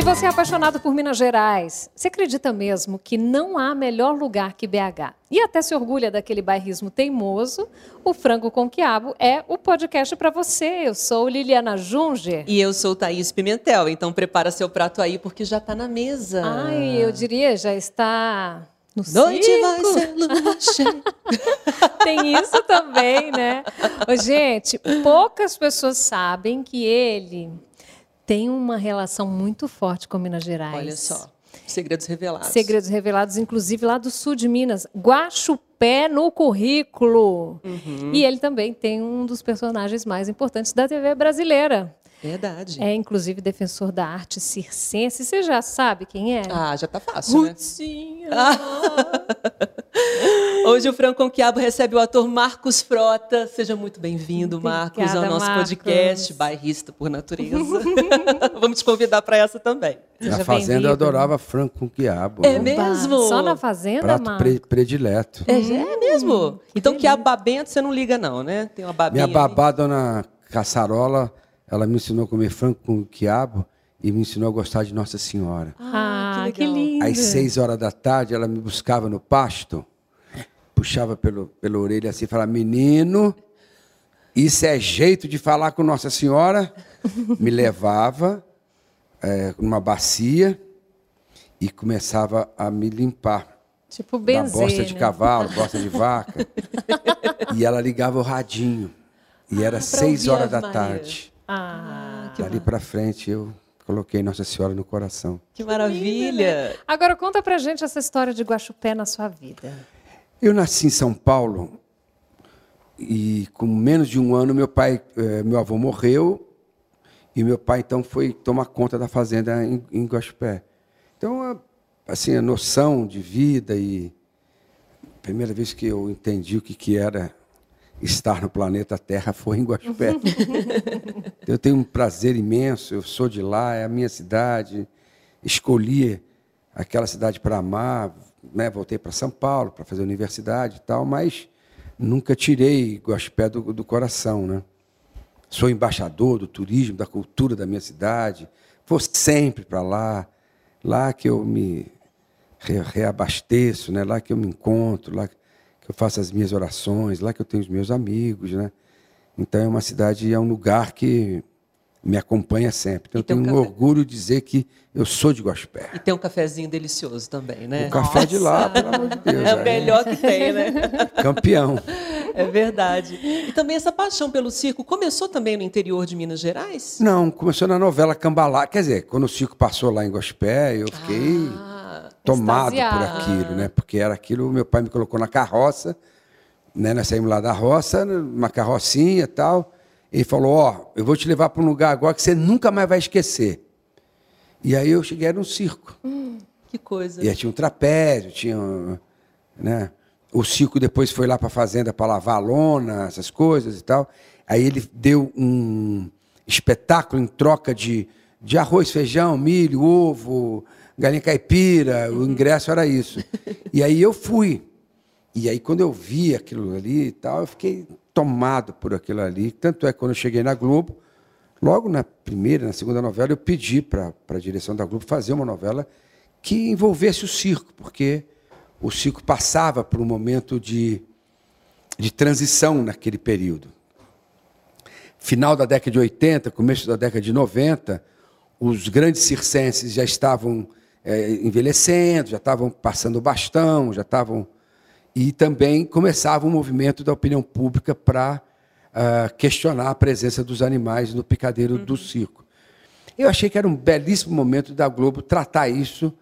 Se você é apaixonado por Minas Gerais, você acredita mesmo que não há melhor lugar que BH? E até se orgulha daquele bairrismo teimoso, o Frango com Quiabo é o podcast para você. Eu sou Liliana Junger. E eu sou Thaís Pimentel, então prepara seu prato aí porque já está na mesa. Ai, eu diria, já está no Noite circo. vai ser cheia. Tem isso também, né? Ô, gente, poucas pessoas sabem que ele tem uma relação muito forte com Minas Gerais. Olha só, segredos revelados. Segredos revelados, inclusive lá do sul de Minas. Guaxupé no currículo. Uhum. E ele também tem um dos personagens mais importantes da TV brasileira. Verdade. É, inclusive, defensor da arte circense. Você já sabe quem é? Ah, já tá fácil, né? Rutinha. Hoje o Franco com Quiabo recebe o ator Marcos Frota. Seja muito bem-vindo, Obrigada, Marcos, ao nosso Marcos. podcast, bairrista por natureza. Vamos te convidar para essa também. Seja Na fazenda eu adorava frango com quiabo. É né? Mesmo? Só na fazenda, Prato Marcos? pre- predileto. É, é mesmo? Então, quiabo babento, você não liga não, né? Tem uma babinha Minha ali. babá, dona Caçarola, ela me ensinou a comer frango com quiabo e me ensinou a gostar de Nossa Senhora. Ah, que que, legal. lindo. Às seis horas da tarde, ela me buscava no pasto, puxava pelo, pela orelha assim e falava: Menino, isso é jeito de falar com Nossa Senhora. Me levava eh, numa bacia e começava a me limpar. Tipo da benzer, bosta de né? cavalo, bosta de vaca. e ela ligava o radinho. E era seis ouvir horas da Maria. tarde. Ah, Dali para frente eu coloquei Nossa Senhora no coração. Que maravilha! Agora conta pra gente essa história de Guaxupé na sua vida. Eu nasci em São Paulo e com menos de um ano meu pai, eh, meu avô morreu e meu pai então foi tomar conta da fazenda em, em Guaxupé. Então, a- assim, a noção de vida e a primeira vez que eu entendi o que, que era estar no planeta Terra foi em Guaxupé. eu tenho um prazer imenso, eu sou de lá, é a minha cidade, escolhi aquela cidade para amar, né? voltei para São Paulo para fazer universidade e tal, mas nunca tirei Guaxupé do, do coração. Né? Sou embaixador do turismo, da cultura da minha cidade, vou sempre para lá, lá que eu me re- reabasteço, né? lá que eu me encontro, lá que eu faço as minhas orações, lá que eu tenho os meus amigos. Né? Então é uma cidade, é um lugar que me acompanha sempre. Então eu tenho um café. orgulho de dizer que eu sou de Guaxupé. E tem um cafezinho delicioso também, né? O café de lá, pelo amor de Deus. É o aí, melhor que tem, né? Campeão. É verdade. E também essa paixão pelo circo começou também no interior de Minas Gerais? Não, começou na novela Cambalá. Quer dizer, quando o Circo passou lá em Guaxupé, eu fiquei Ah, tomado por aquilo, né? Porque era aquilo, meu pai me colocou na carroça, né? Nós saímos lá da roça, uma carrocinha e tal. Ele falou, ó, eu vou te levar para um lugar agora que você nunca mais vai esquecer. E aí eu cheguei, um circo. que coisa. E aí tinha um trapézio, tinha. Né? O Cico depois foi lá para a fazenda para lavar a lona, essas coisas e tal. Aí ele deu um espetáculo em troca de, de arroz, feijão, milho, ovo, galinha caipira. O ingresso era isso. E aí eu fui. E aí quando eu vi aquilo ali e tal, eu fiquei tomado por aquilo ali. Tanto é que quando eu cheguei na Globo, logo na primeira, na segunda novela, eu pedi para a direção da Globo fazer uma novela que envolvesse o circo, porque o circo passava por um momento de, de transição naquele período. Final da década de 80, começo da década de 90, os grandes circenses já estavam eh, envelhecendo, já estavam passando o bastão, já estavam. E também começava um movimento da opinião pública para ah, questionar a presença dos animais no picadeiro do circo. Eu achei que era um belíssimo momento da Globo tratar isso,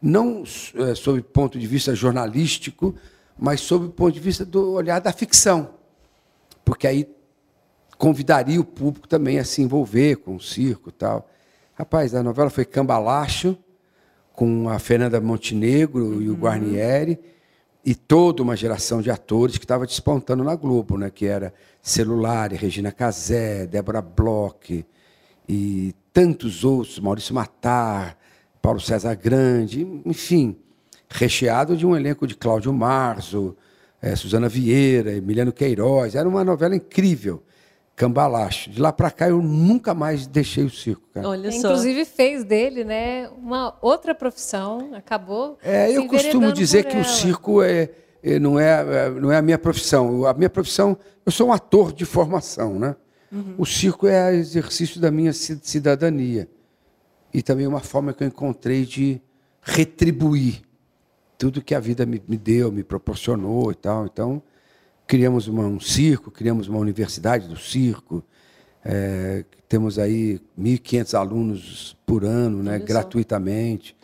não eh, sob o ponto de vista jornalístico, mas sob o ponto de vista do olhar da ficção. Porque aí convidaria o público também a se envolver com o circo e tal. Rapaz, a novela foi Cambalacho, com a Fernanda Montenegro e o Guarnieri, e toda uma geração de atores que estava despontando na Globo, né? que era Celulari, Regina Casé, Débora Bloch, e tantos outros, Maurício Matar, Paulo César Grande, enfim, recheado de um elenco de Cláudio Marzo, eh, Suzana Vieira, Emiliano Queiroz. Era uma novela incrível. Cambalacho. De lá para cá eu nunca mais deixei o circo, cara. Olha só. Inclusive fez dele, né, uma outra profissão, acabou. É, eu costumo dizer que o ela. circo é, é- não, é, é- não é a minha profissão. A minha profissão, eu sou um ator de formação, né? Uhum. O circo é exercício da minha ci- cidadania e também uma forma que eu encontrei de retribuir tudo que a vida me, me deu, me proporcionou e tal. Então, criamos uma- um circo, criamos uma universidade do circo. é, temos aí 1.500 alunos por ano, né, Olha só. gratuitamente.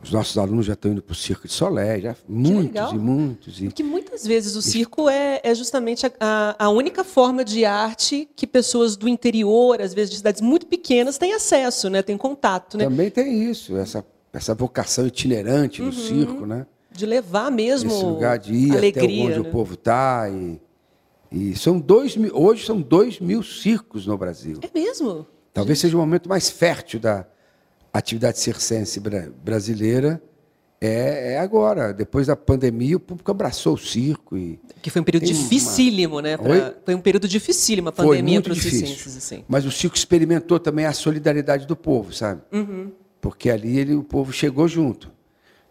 Os nossos alunos já estão indo para o Circo de Solé, já muitos legal. e muitos. E, Porque muitas vezes o circo é, é justamente a, a- a única forma de arte que pessoas do interior, às vezes de cidades muito pequenas, têm acesso, né? têm contato, né? Também tem isso, essa, essa vocação itinerante do circo, né? De levar mesmo Esse lugar de ir até alegria. onde né? o povo está. E, e são dois mil, hoje são dois mil circos no Brasil. É mesmo? Talvez seja o momento mais fértil da atividade circense bra- brasileira. É, é agora. Depois da pandemia, o público abraçou o circo. E Que foi um período Tem uma- dificílimo, né? pra- Oi? Foi um período dificílimo a pandemia para os circenses. Assim. Mas o circo experimentou também a solidariedade do povo, sabe? Uhum. Porque ali ele, o povo chegou junto.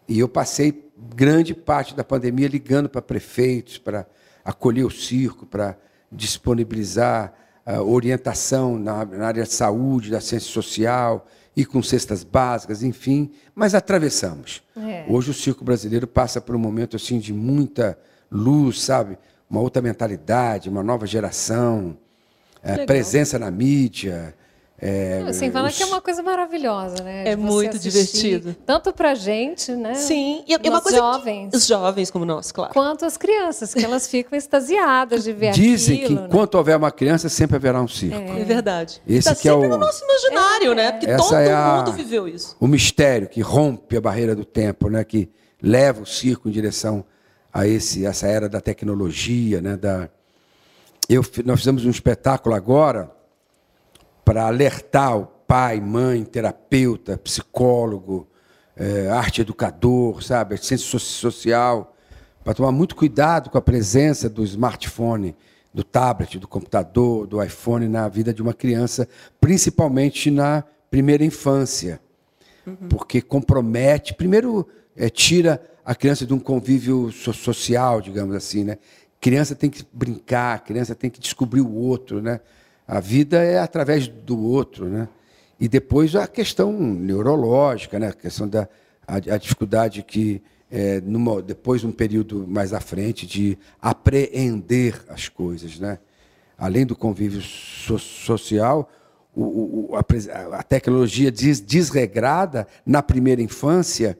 E eu passei grande parte da pandemia ligando para prefeitos, para acolher o circo, para disponibilizar ah, orientação na, na área de saúde, da ciência social, e com cestas básicas, enfim. Mas atravessamos. É. Hoje o circo brasileiro passa por um momento assim de muita luz, sabe? Uma outra mentalidade, uma nova geração, Legal. presença na mídia. Não, Sem falar os- que é uma coisa maravilhosa, né? É muito assistir, divertido. Tanto pra gente, né? Sim, e é uma coisa que- jovens. os jovens como nós, claro. Quanto as crianças, que elas ficam extasiadas de ver Dizem que aquilo. né? enquanto houver uma criança, sempre haverá um circo. É verdade. Esse Está que é sempre o- no nosso imaginário, né? Porque Essa todo é a- mundo viveu isso. O mistério que rompe a barreira do tempo, né? que leva o circo em direção a esse, essa era da tecnologia. Né? Da... Eu, nós fizemos um espetáculo agora para alertar o pai, mãe, terapeuta, psicólogo, eh, arte educador, sabe, ciência so- social, para tomar muito cuidado com a presença do smartphone, do tablet, do computador, do iPhone na vida de uma criança, principalmente na primeira infância, porque compromete, primeiro eh, tira a criança de um convívio so- social, digamos assim, né? Criança tem que brincar, criança tem que descobrir o outro, né? A vida é através do outro, né? E depois a questão neurológica, né? A questão da a, a dificuldade que é, numa, depois de um período mais à frente de apreender as coisas, né? Além do convívio so- social, o- o- a, a tecnologia des- desregrada na primeira infância,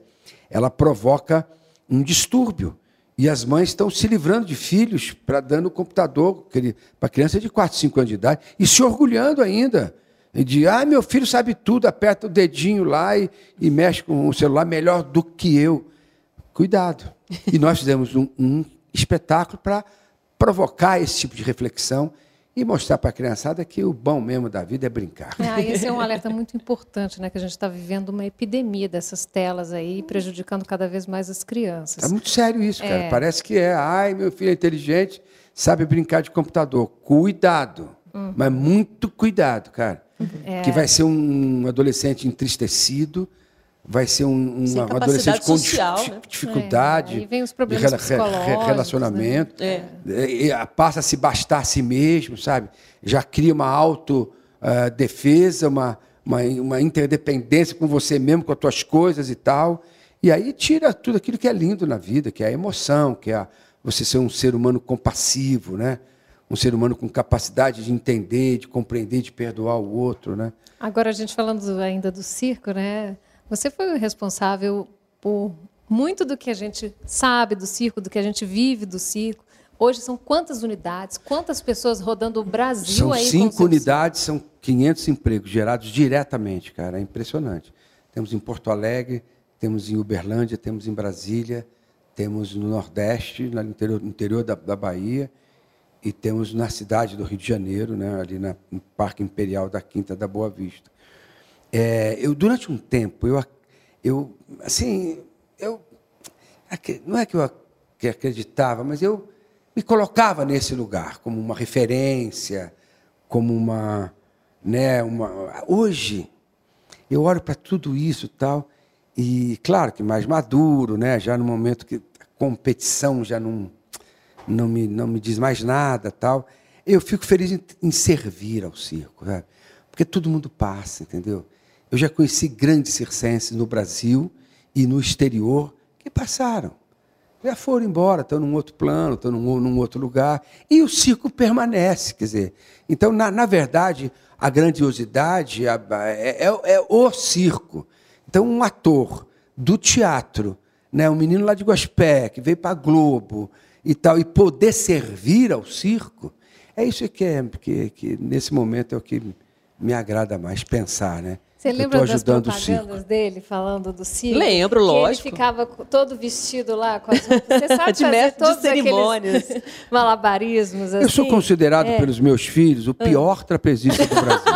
ela provoca um distúrbio. E as mães estão se livrando de filhos para dando computador para criança de 4, 5 anos de idade e se orgulhando ainda. De, ah, meu filho sabe tudo, aperta o dedinho lá e, e mexe com o celular melhor do que eu. Cuidado. E nós fizemos um, um espetáculo para provocar esse tipo de reflexão e mostrar para a criançada que o bom mesmo da vida é brincar. Ah, esse é um alerta muito importante, né? Que a gente está vivendo uma epidemia dessas telas aí, prejudicando cada vez mais as crianças. É muito sério isso, cara. É. Parece que é. Ai, meu filho é inteligente, sabe brincar de computador. Cuidado. Mas muito cuidado, cara. É. Que vai ser um adolescente entristecido, vai ser um, um- adolescente com social, dif- né? dificuldade. É, aí vem os de problemas rela- re- relacionamento. né? E- e passa a se bastar a si mesmo, sabe? Já cria uma autodefesa, uma, uma, uma interdependência com você mesmo, com as tuas coisas e tal. E aí tira tudo aquilo que é lindo na vida, que é a emoção, que é a- você ser um ser humano compassivo, né? Um ser humano com capacidade de entender, de compreender, de perdoar o outro, né? Agora, a gente falando do- ainda do circo, né? Você foi o responsável por muito do que a gente sabe do circo, do que a gente vive do circo. Hoje são quantas unidades, quantas pessoas rodando o Brasil São aí com cinco unidades, são 500 empregos gerados diretamente, cara. É impressionante. Temos em Porto Alegre, temos em Uberlândia, temos em Brasília, temos no Nordeste, no interior, no interior da, da Bahia, e temos na cidade do Rio de Janeiro, né, ali na, no Parque Imperial da Quinta da Boa Vista. É, eu durante um tempo eu, eu assim eu não é que eu acreditava, mas eu me colocava nesse lugar como uma referência, como uma, né, uma. Hoje eu olho para tudo isso tal e claro que mais maduro, né? Já no momento que a competição já não não me não me diz mais nada tal. Eu fico feliz em, em servir ao circo, sabe? porque todo mundo passa, entendeu? Eu já conheci grandes circenses no Brasil e no exterior que passaram. Já foram embora, estão num outro plano, estão num, num, outro lugar. E o circo permanece, quer dizer. Então, na, na verdade, a grandiosidade é, é, é, o circo. Então, um ator do teatro, né, um menino lá de Gospé, que veio para a Globo e tal, e poder servir ao circo, é isso que, é, que, que nesse momento é o que me agrada mais pensar, né? Você lembra das propagandas dele falando do circo? Lembro, lógico. ele ficava todo vestido lá com as Você sabe de fazer todos de cerimônias. malabarismos assim? Eu sou assim? considerado é. pelos meus filhos o pior trapezista do Brasil.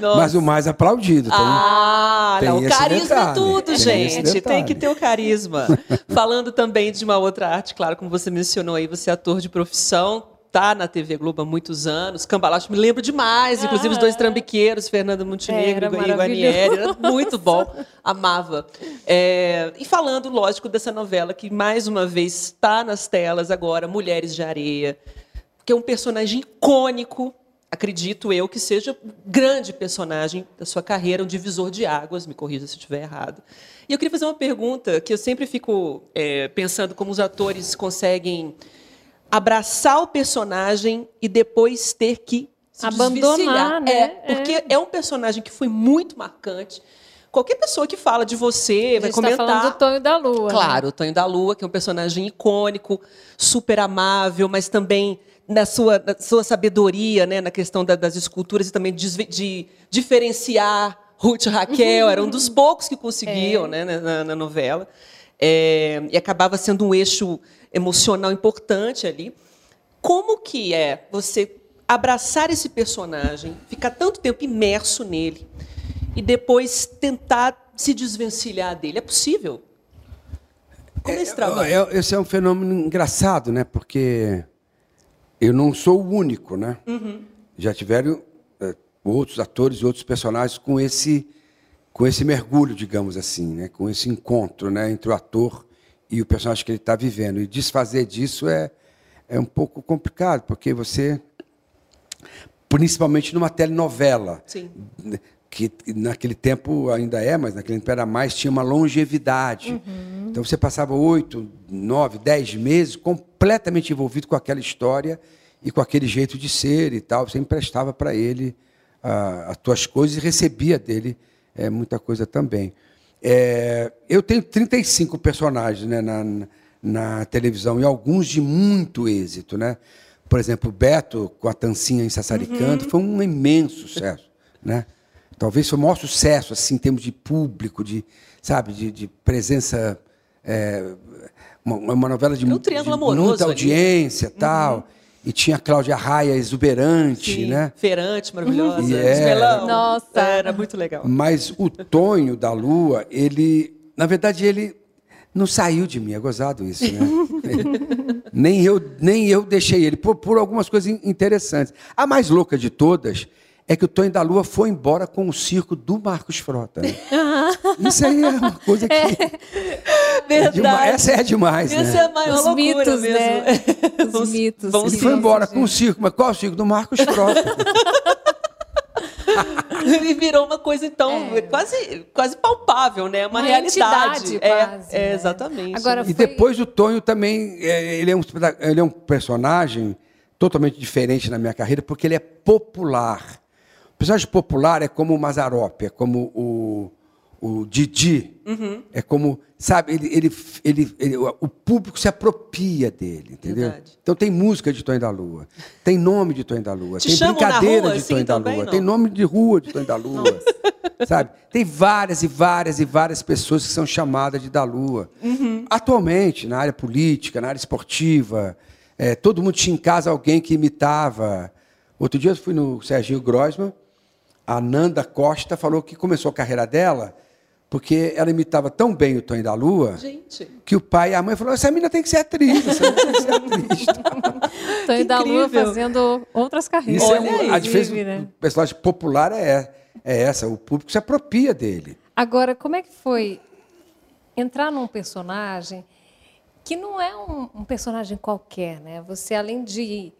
Mas o mais aplaudido. Tem, ah, tem não, o carisma é detalhe, é tudo, tem gente. Tem que ter o carisma. Falando também de uma outra arte, claro, como você mencionou aí, você é ator de profissão, está na TV Globo há muitos anos. Cambalacho me lembro demais, ah, inclusive os dois trambiqueiros, Fernando Montenegro e Guanieri. Era muito bom, amava. É, e falando, lógico, dessa novela que mais uma vez está nas telas agora, Mulheres de Areia, que é um personagem icônico. Acredito eu que seja grande personagem da sua carreira, um divisor de águas, me corrija se estiver errado. E eu queria fazer uma pergunta que eu sempre fico é, pensando como os atores conseguem abraçar o personagem e depois ter que se abandonar, né? É, porque é. é. um personagem que foi muito marcante. Qualquer pessoa que fala de você vai comentar. Tá falando do Tonho da Lua. Né? Claro, né? o Tonho da Lua, que é um personagem icônico, super amável, mas também na sua, na sua sabedoria, né, na questão da, das esculturas e também de, de diferenciar Ruth e Raquel, era um dos poucos que conseguiam, é. né, na, na novela. É, e acabava sendo um eixo emocional importante ali. Como que é você abraçar esse personagem, ficar tanto tempo imerso nele e depois tentar se desvencilhar dele? É possível? Como é esse trabalho? É, esse é um fenômeno engraçado, né? Porque eu não sou o único, né? Uhum. Já tiveram é, outros atores e outros personagens com esse com esse mergulho, digamos assim, né? Com esse encontro, né? Entre o ator e o personagem que ele está vivendo. E desfazer disso é, é um pouco complicado, porque você, principalmente numa telenovela, Sim. que naquele tempo ainda é, mas naquele tempo era mais, tinha uma longevidade. Uhum. Então você passava oito, nove, dez meses completamente envolvido com aquela história e com aquele jeito de ser e tal. Você emprestava para ele uh, as tuas coisas e recebia dele é, muita coisa também. É, eu tenho 35 personagens né, na, na televisão e alguns de muito êxito. Né? Por exemplo, o Beto, com a Tancinha em Sassaricando, uhum. foi um imenso sucesso. Né? Talvez foi o maior sucesso assim, em termos de público, de, sabe, de, de presença. É, uma, uma, novela de, um de muita audiência ali. tal. Uhum. E tinha a Cláudia Raia exuberante, Sim, né? Feirante, maravilhosa. E era, Nossa. Era muito legal. Mas o Tonho da Lua, ele. Na verdade, ele não saiu de mim. É gozado isso, né? nem, eu, nem eu deixei ele, por, por algumas coisas interessantes. A mais louca de todas é que o Tonho da Lua foi embora com o circo do Marcos Frota. Isso aí é uma coisa que. É. Verdade. É essa é demais. Essa né? é a maior Os loucura mitos, mesmo. Né? Os mitos. Vamos Ele foi embora com o circo, mas qual o circo? Do Marcos Frota. e virou uma coisa então é. quase, quase palpável, né? Uma, uma realidade. É, quase, é, né? exatamente. Agora, foi... E depois o Tonho também, é, ele é, um, ele é um personagem totalmente diferente na minha carreira, porque ele é popular. O personagem popular é como o Mazarop, é como o, o Didi, uhum. é como, sabe, ele, ele, ele, ele, o público se apropria dele, entendeu? Verdade. Então tem música de Tonho da Lua, tem nome de Tonho da Lua, Te tem brincadeira rua, de Tonho da Lua, não. tem nome de rua de Tonho da Lua, sabe? Tem várias e várias e várias pessoas que são chamadas de da Lua. Uhum. Atualmente, na área política, na área esportiva, é, todo mundo tinha em casa alguém que imitava. Outro dia eu fui no Serginho Grossman, a Nanda Costa falou que começou a carreira dela Porque ela imitava tão bem o Tonho da Lua Gente. que o pai e a mãe falaram: essa menina tem que ser atriz, essa menina tem que ser atriz. Tonho da Lua fazendo outras carreiras. Isso Olha é um, a diferença né? do personagem popular é, é essa, o público se apropria dele. Agora, como é que foi entrar num personagem que não é um, um personagem qualquer, né? Você, além de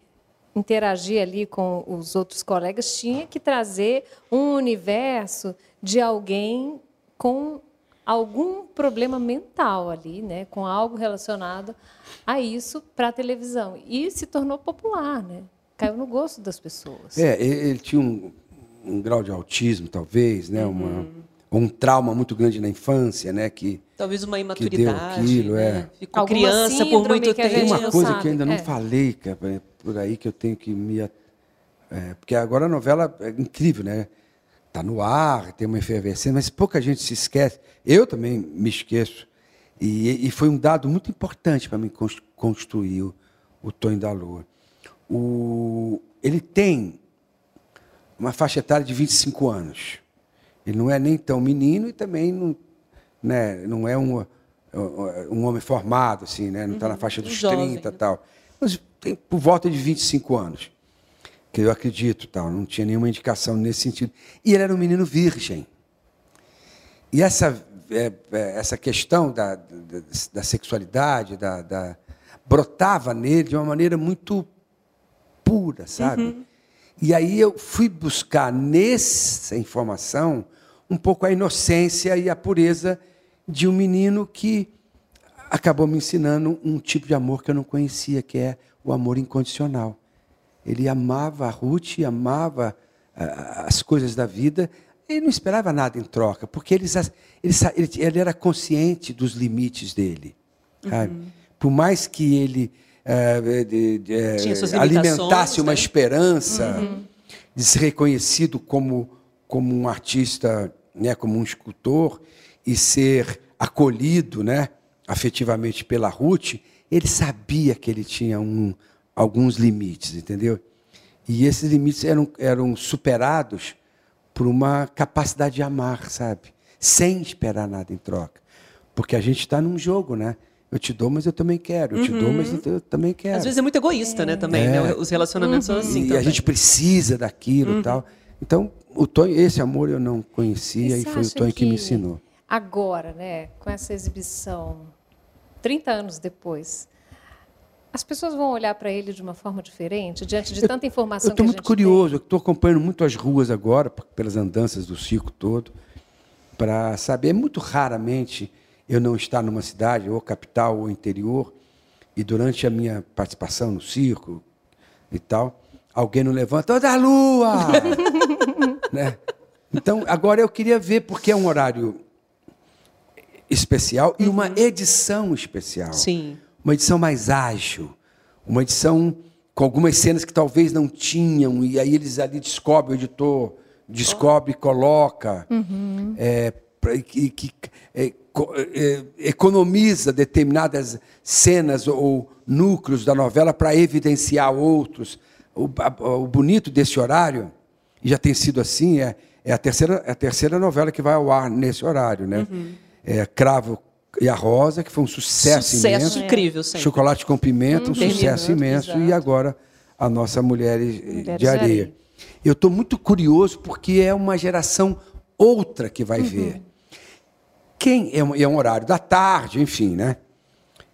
interagir ali com os outros colegas, tinha que trazer um universo de alguém com algum problema mental ali, né, com algo relacionado a isso para a televisão. E se tornou popular, né? Caiu no gosto das pessoas. É, ele tinha um, um grau de autismo, talvez, né, uma, uhum. um trauma muito grande na infância, né, que talvez uma imaturidade, aquilo, né? é. ficou Alguma criança por muito tempo. Tem uma coisa sabe. que eu ainda não é. falei, cara, por aí que eu tenho que me é, porque agora a novela é incrível, né? está no ar, tem uma efervescência, mas pouca gente se esquece. Eu também me esqueço. E, e foi um dado muito importante para mim construir o, o Tonho da Lua. O, ele tem uma faixa etária de 25 anos. Ele não é nem tão menino e também não, né, não é um, um homem formado, assim, né? não está na uhum. faixa dos Jovem, 30 e né? tal. Mas tem por volta de 25 anos que eu acredito, tal, não tinha nenhuma indicação nesse sentido. E ele era um menino virgem. E essa, é, é, essa questão da, da, da sexualidade da, da, brotava nele de uma maneira muito pura, sabe? Uhum. E aí eu fui buscar nessa informação um pouco a inocência e a pureza de um menino que acabou me ensinando um tipo de amor que eu não conhecia, que é o amor incondicional. Ele amava a Ruth, amava as coisas da vida. Ele não esperava nada em troca, porque ele, ele, ele era consciente dos limites dele. Uhum. Por mais que ele de, de, alimentasse uma né? esperança uhum. de ser reconhecido como, como um artista, né, como um escultor, e ser acolhido né, afetivamente pela Ruth, ele sabia que ele tinha um, alguns limites, entendeu? E esses limites eram, eram superados por uma capacidade de amar, sabe? Sem esperar nada em troca. Porque a gente está num jogo, né? Eu te dou, mas eu também quero. Eu uhum. te dou, mas eu também quero. Às vezes é muito egoísta, é. né? Também, é. né? Os relacionamentos uhum. são assim. E também. a gente precisa daquilo e uhum. tal. Então, o Tonho, esse amor eu não conhecia e, e foi o Tonho que, que me ensinou. Agora, né, com essa exibição, 30 anos depois, as pessoas vão olhar para ele de uma forma diferente, diante de tanta informação eu, eu estou muito curioso, estou acompanhando muito as ruas agora, pelas andanças do circo todo, para saber. Muito raramente eu não estar numa cidade, ou capital, ou interior, e durante a minha participação no circo e tal, alguém não levanta, ô da lua! né? Então, agora eu queria ver, porque é um horário especial e uma uhum. edição especial. Sim uma edição mais ágil, uma edição com algumas cenas que talvez não tinham, e aí eles ali descobrem, o editor descobre e coloca, uhum. é, que, que é, é, economiza determinadas cenas ou núcleos da novela para evidenciar outros. O, a, o, bonito desse horário, e já tem sido assim, é, é, a, terceira, a terceira novela que vai ao ar nesse horário. Né? Uhum. É, Cravo e a Rosa, que foi um sucesso, sucesso imenso. incrível, sempre. Chocolate com Pimenta, um hum, sucesso imenso. Exato. E agora a nossa Mulheres, Mulheres de Areia. De areia. Eu estou muito curioso porque é uma geração outra que vai uhum. ver. Quem é um, é um, horário da tarde, enfim, né?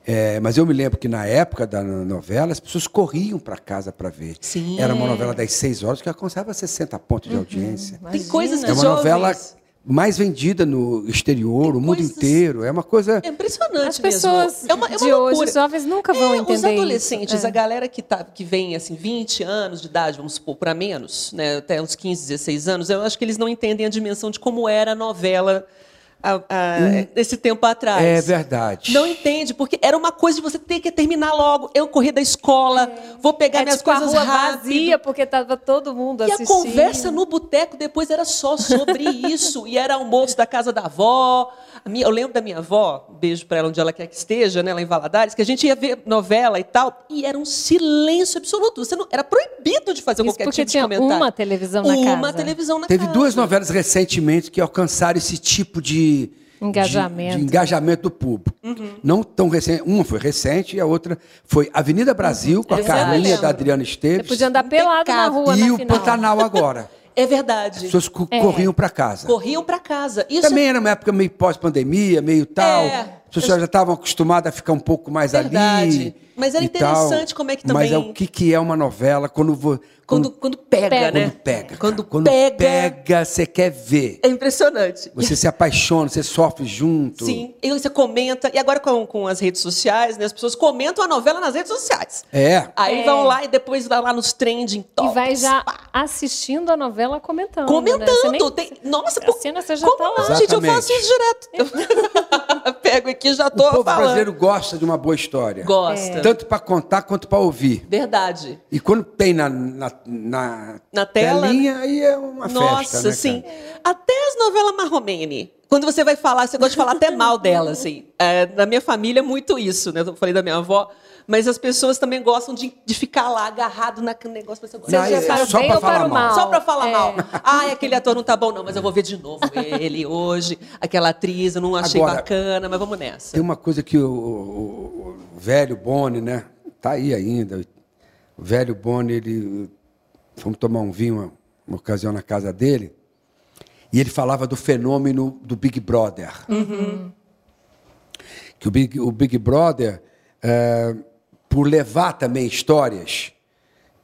É, mas eu me lembro que na época da novela as pessoas corriam para casa para ver. Sim. Era uma novela das seis horas que alcançava 60 pontos de uhum. audiência. Tem coisas que é uma jovens... novela mais vendida no exterior, o mundo inteiro. É uma coisa. É impressionante As pessoas mesmo. É uma, é uma de loucura. hoje, os jovens nunca vão é, entender. Os adolescentes, isso. a galera que, tá, que vem assim, 20 anos de idade, vamos supor, para menos, né, até uns 15, 16 anos, eu acho que eles não entendem a dimensão de como era a novela a, a, hum, esse tempo atrás. É verdade. Não entende, porque era uma coisa de você ter que terminar logo. Eu corri da escola, é. vou pegar é minhas tipo coisas a rua rápido. vazia, porque estava todo mundo e assistindo. E a conversa no boteco depois era só sobre isso. E era almoço da casa da avó. Minha, eu lembro da minha avó, beijo para ela onde ela quer que esteja, né, lá em Valadares, que a gente ia ver novela e tal, e era um silêncio absoluto. Você não, era proibido de fazer isso qualquer tipo de comentário. tinha uma televisão na uma casa. Uma televisão na Teve casa. duas novelas recentemente que alcançaram esse tipo de engajamento, de, de engajamento do público. Uhum. Não tão recente. Uma foi recente e a outra foi Avenida Brasil, uhum. com a Carlinha da Adriana Esteves. Você podia andar pelado na rua E na o final. Pantanal agora. É verdade. As pessoas é. corriam para casa. Corriam para casa. Isso... Também era uma época meio pós-pandemia, meio tal. É. As pessoas já estavam acostumadas a ficar um pouco mais verdade. ali. Mas era interessante tal. como é que também. Mas é o que, que é uma novela quando, quando, quando, pega, pega, né? Quando pega. Quando, quando pega. pega, você quer ver. É impressionante. Você se apaixona, você sofre junto. Sim, e você comenta. E agora com, com as redes sociais, né? As pessoas comentam a novela nas redes sociais. É. Aí é. vão lá e depois vai lá nos trending tops. E vai já pá. assistindo a novela comentando. Comentando. Né? Nem... Tem... Nossa, a cena você já como tá lá. Gente, eu faço isso direto. Pego aqui já tô O povo falando. brasileiro gosta de uma boa história. Gosta. É. Tanto para contar quanto para ouvir. Verdade. E quando tem na, na, na, na tela, telinha, aí é uma Nossa, festa, Nossa, né, sim. Até as novelas Marromene. Quando você vai falar, você gosta de falar até mal dela, assim. É, na minha família é muito isso, né? Eu falei da minha avó. Mas as pessoas também gostam de, de ficar lá agarrado naquele negócio. Você não, é, para só para falar mal. Só para falar é. mal. Ah, aquele ator não tá bom, não, mas eu vou ver de novo ele hoje. Aquela atriz, eu não achei Agora, bacana, mas vamos nessa. Tem uma coisa que o, o, o velho Boni, né? Tá aí ainda. O velho Boni, ele. Fomos tomar um vinho uma, uma ocasião na casa dele. E ele falava do fenômeno do Big Brother. Uhum. Que o Big, o Big Brother. É, por levar também histórias,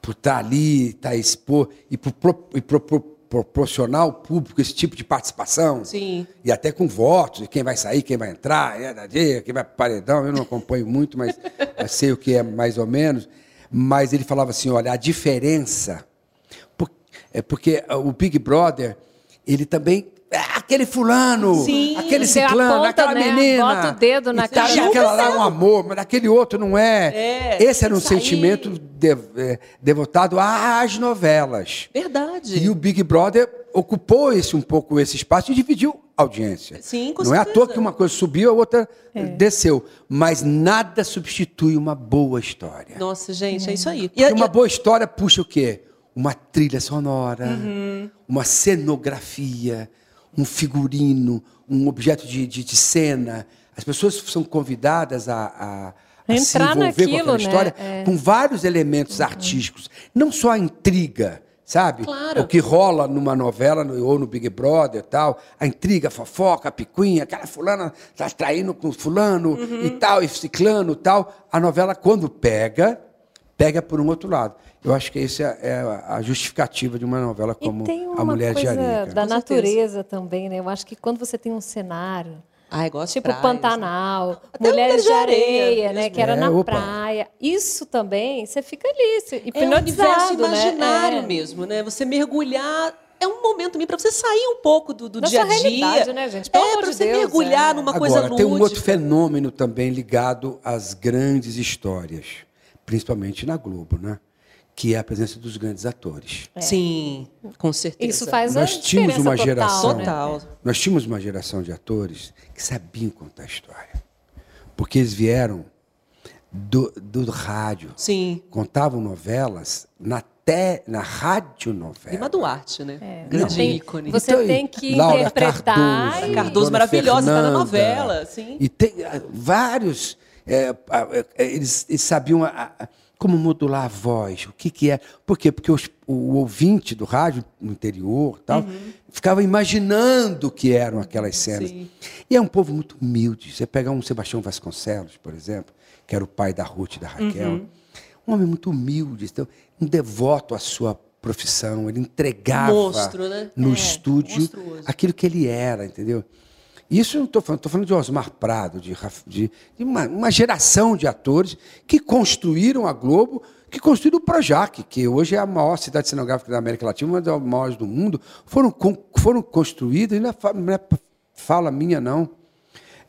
por estar ali, estar expor e por, e por, por proporcionar ao público esse tipo de participação. Sim. E até com votos, quem vai sair, quem vai entrar, quem vai para o paredão. Eu não acompanho muito, mas sei o que é mais ou menos. Mas ele falava assim: olha, a diferença. É porque o Big Brother, ele também é, aquele fulano, Sim, aquele ciclano, aponta, aquela né? menina. Bota o dedo na cara. Acha aquela lá é um amor, mas aquele outro não é. é Esse era um sentimento de, é, devotado às novelas. Verdade. E o Big Brother ocupou esse um pouco esse espaço e dividiu a audiência. Sim, com Não certeza. é à toa que uma coisa subiu, a outra é. desceu. Mas nada substitui uma boa história. Nossa, gente, é, é isso aí. E, uma boa história puxa o quê? Uma trilha sonora, uhum. uma cenografia um figurino, um objeto de, de, de cena. As pessoas são convidadas a, a, a se envolver naquilo, com aquela história né? é. com vários elementos uhum. artísticos. Não só a intriga, sabe? Claro. O que rola numa novela ou no Big Brother tal, a intriga, a fofoca, a picuinha, aquela fulana está traindo com fulano uhum. e tal, e ciclano e tal. A novela, quando pega, pega por um outro lado. Eu acho que essa é a justificativa de uma novela como A Mulher de Arica. da natureza também, né? Eu acho que quando você tem um cenário Ai, gosto tipo praias, Pantanal, né? Mulheres de Areia, né? Que era é, na opa. praia. Isso também, você fica ali, hipnotizado, É um universo imaginário né? mesmo, né? Você mergulhar é um momento também para você sair um pouco do, do dia a dia. Né, gente? Pelo é, para de você Deus, mergulhar é. numa Agora, coisa lúdica. tem um outro fenômeno também ligado às grandes histórias, principalmente na Globo, né? Que é a presença dos grandes atores. É. Sim, com certeza. Isso faz nós a tínhamos uma total, geração, né? total. Nós tínhamos uma geração de atores que sabiam contar a história, porque eles vieram do, do rádio, Sim. contavam novelas na te, na rádio novela. Lima Duarte, né? É. Grande Tem- ícone. Você Então, tem que Laura interpretar. Cardoso, e- Cardoso maravilhosa, tá na novela, sim. E tem ah, vários. é, eles, eles sabiam a- a- como modular a voz, o que, que é. Por quê? Porque os- o ouvinte do rádio no interior tal, ficava imaginando o que eram aquelas cenas. Sim. E é um povo muito humilde. Você pega um Sebastião Vasconcelos, por exemplo, que era o pai da Ruth e da Raquel. Um homem muito humilde, então, um devoto à sua profissão. Ele entregava Monstro, né? no É, estúdio monstruoso. aquilo que ele era, entendeu? Isso eu não estou falando, estou falando de Osmar Prado, de, de- de uma, uma geração de atores que construíram a Globo, que construíram o Projac, que hoje é a maior cidade cenográfica da América Latina, uma das maiores do mundo, foram, foram construídas, não é, não é fala minha não,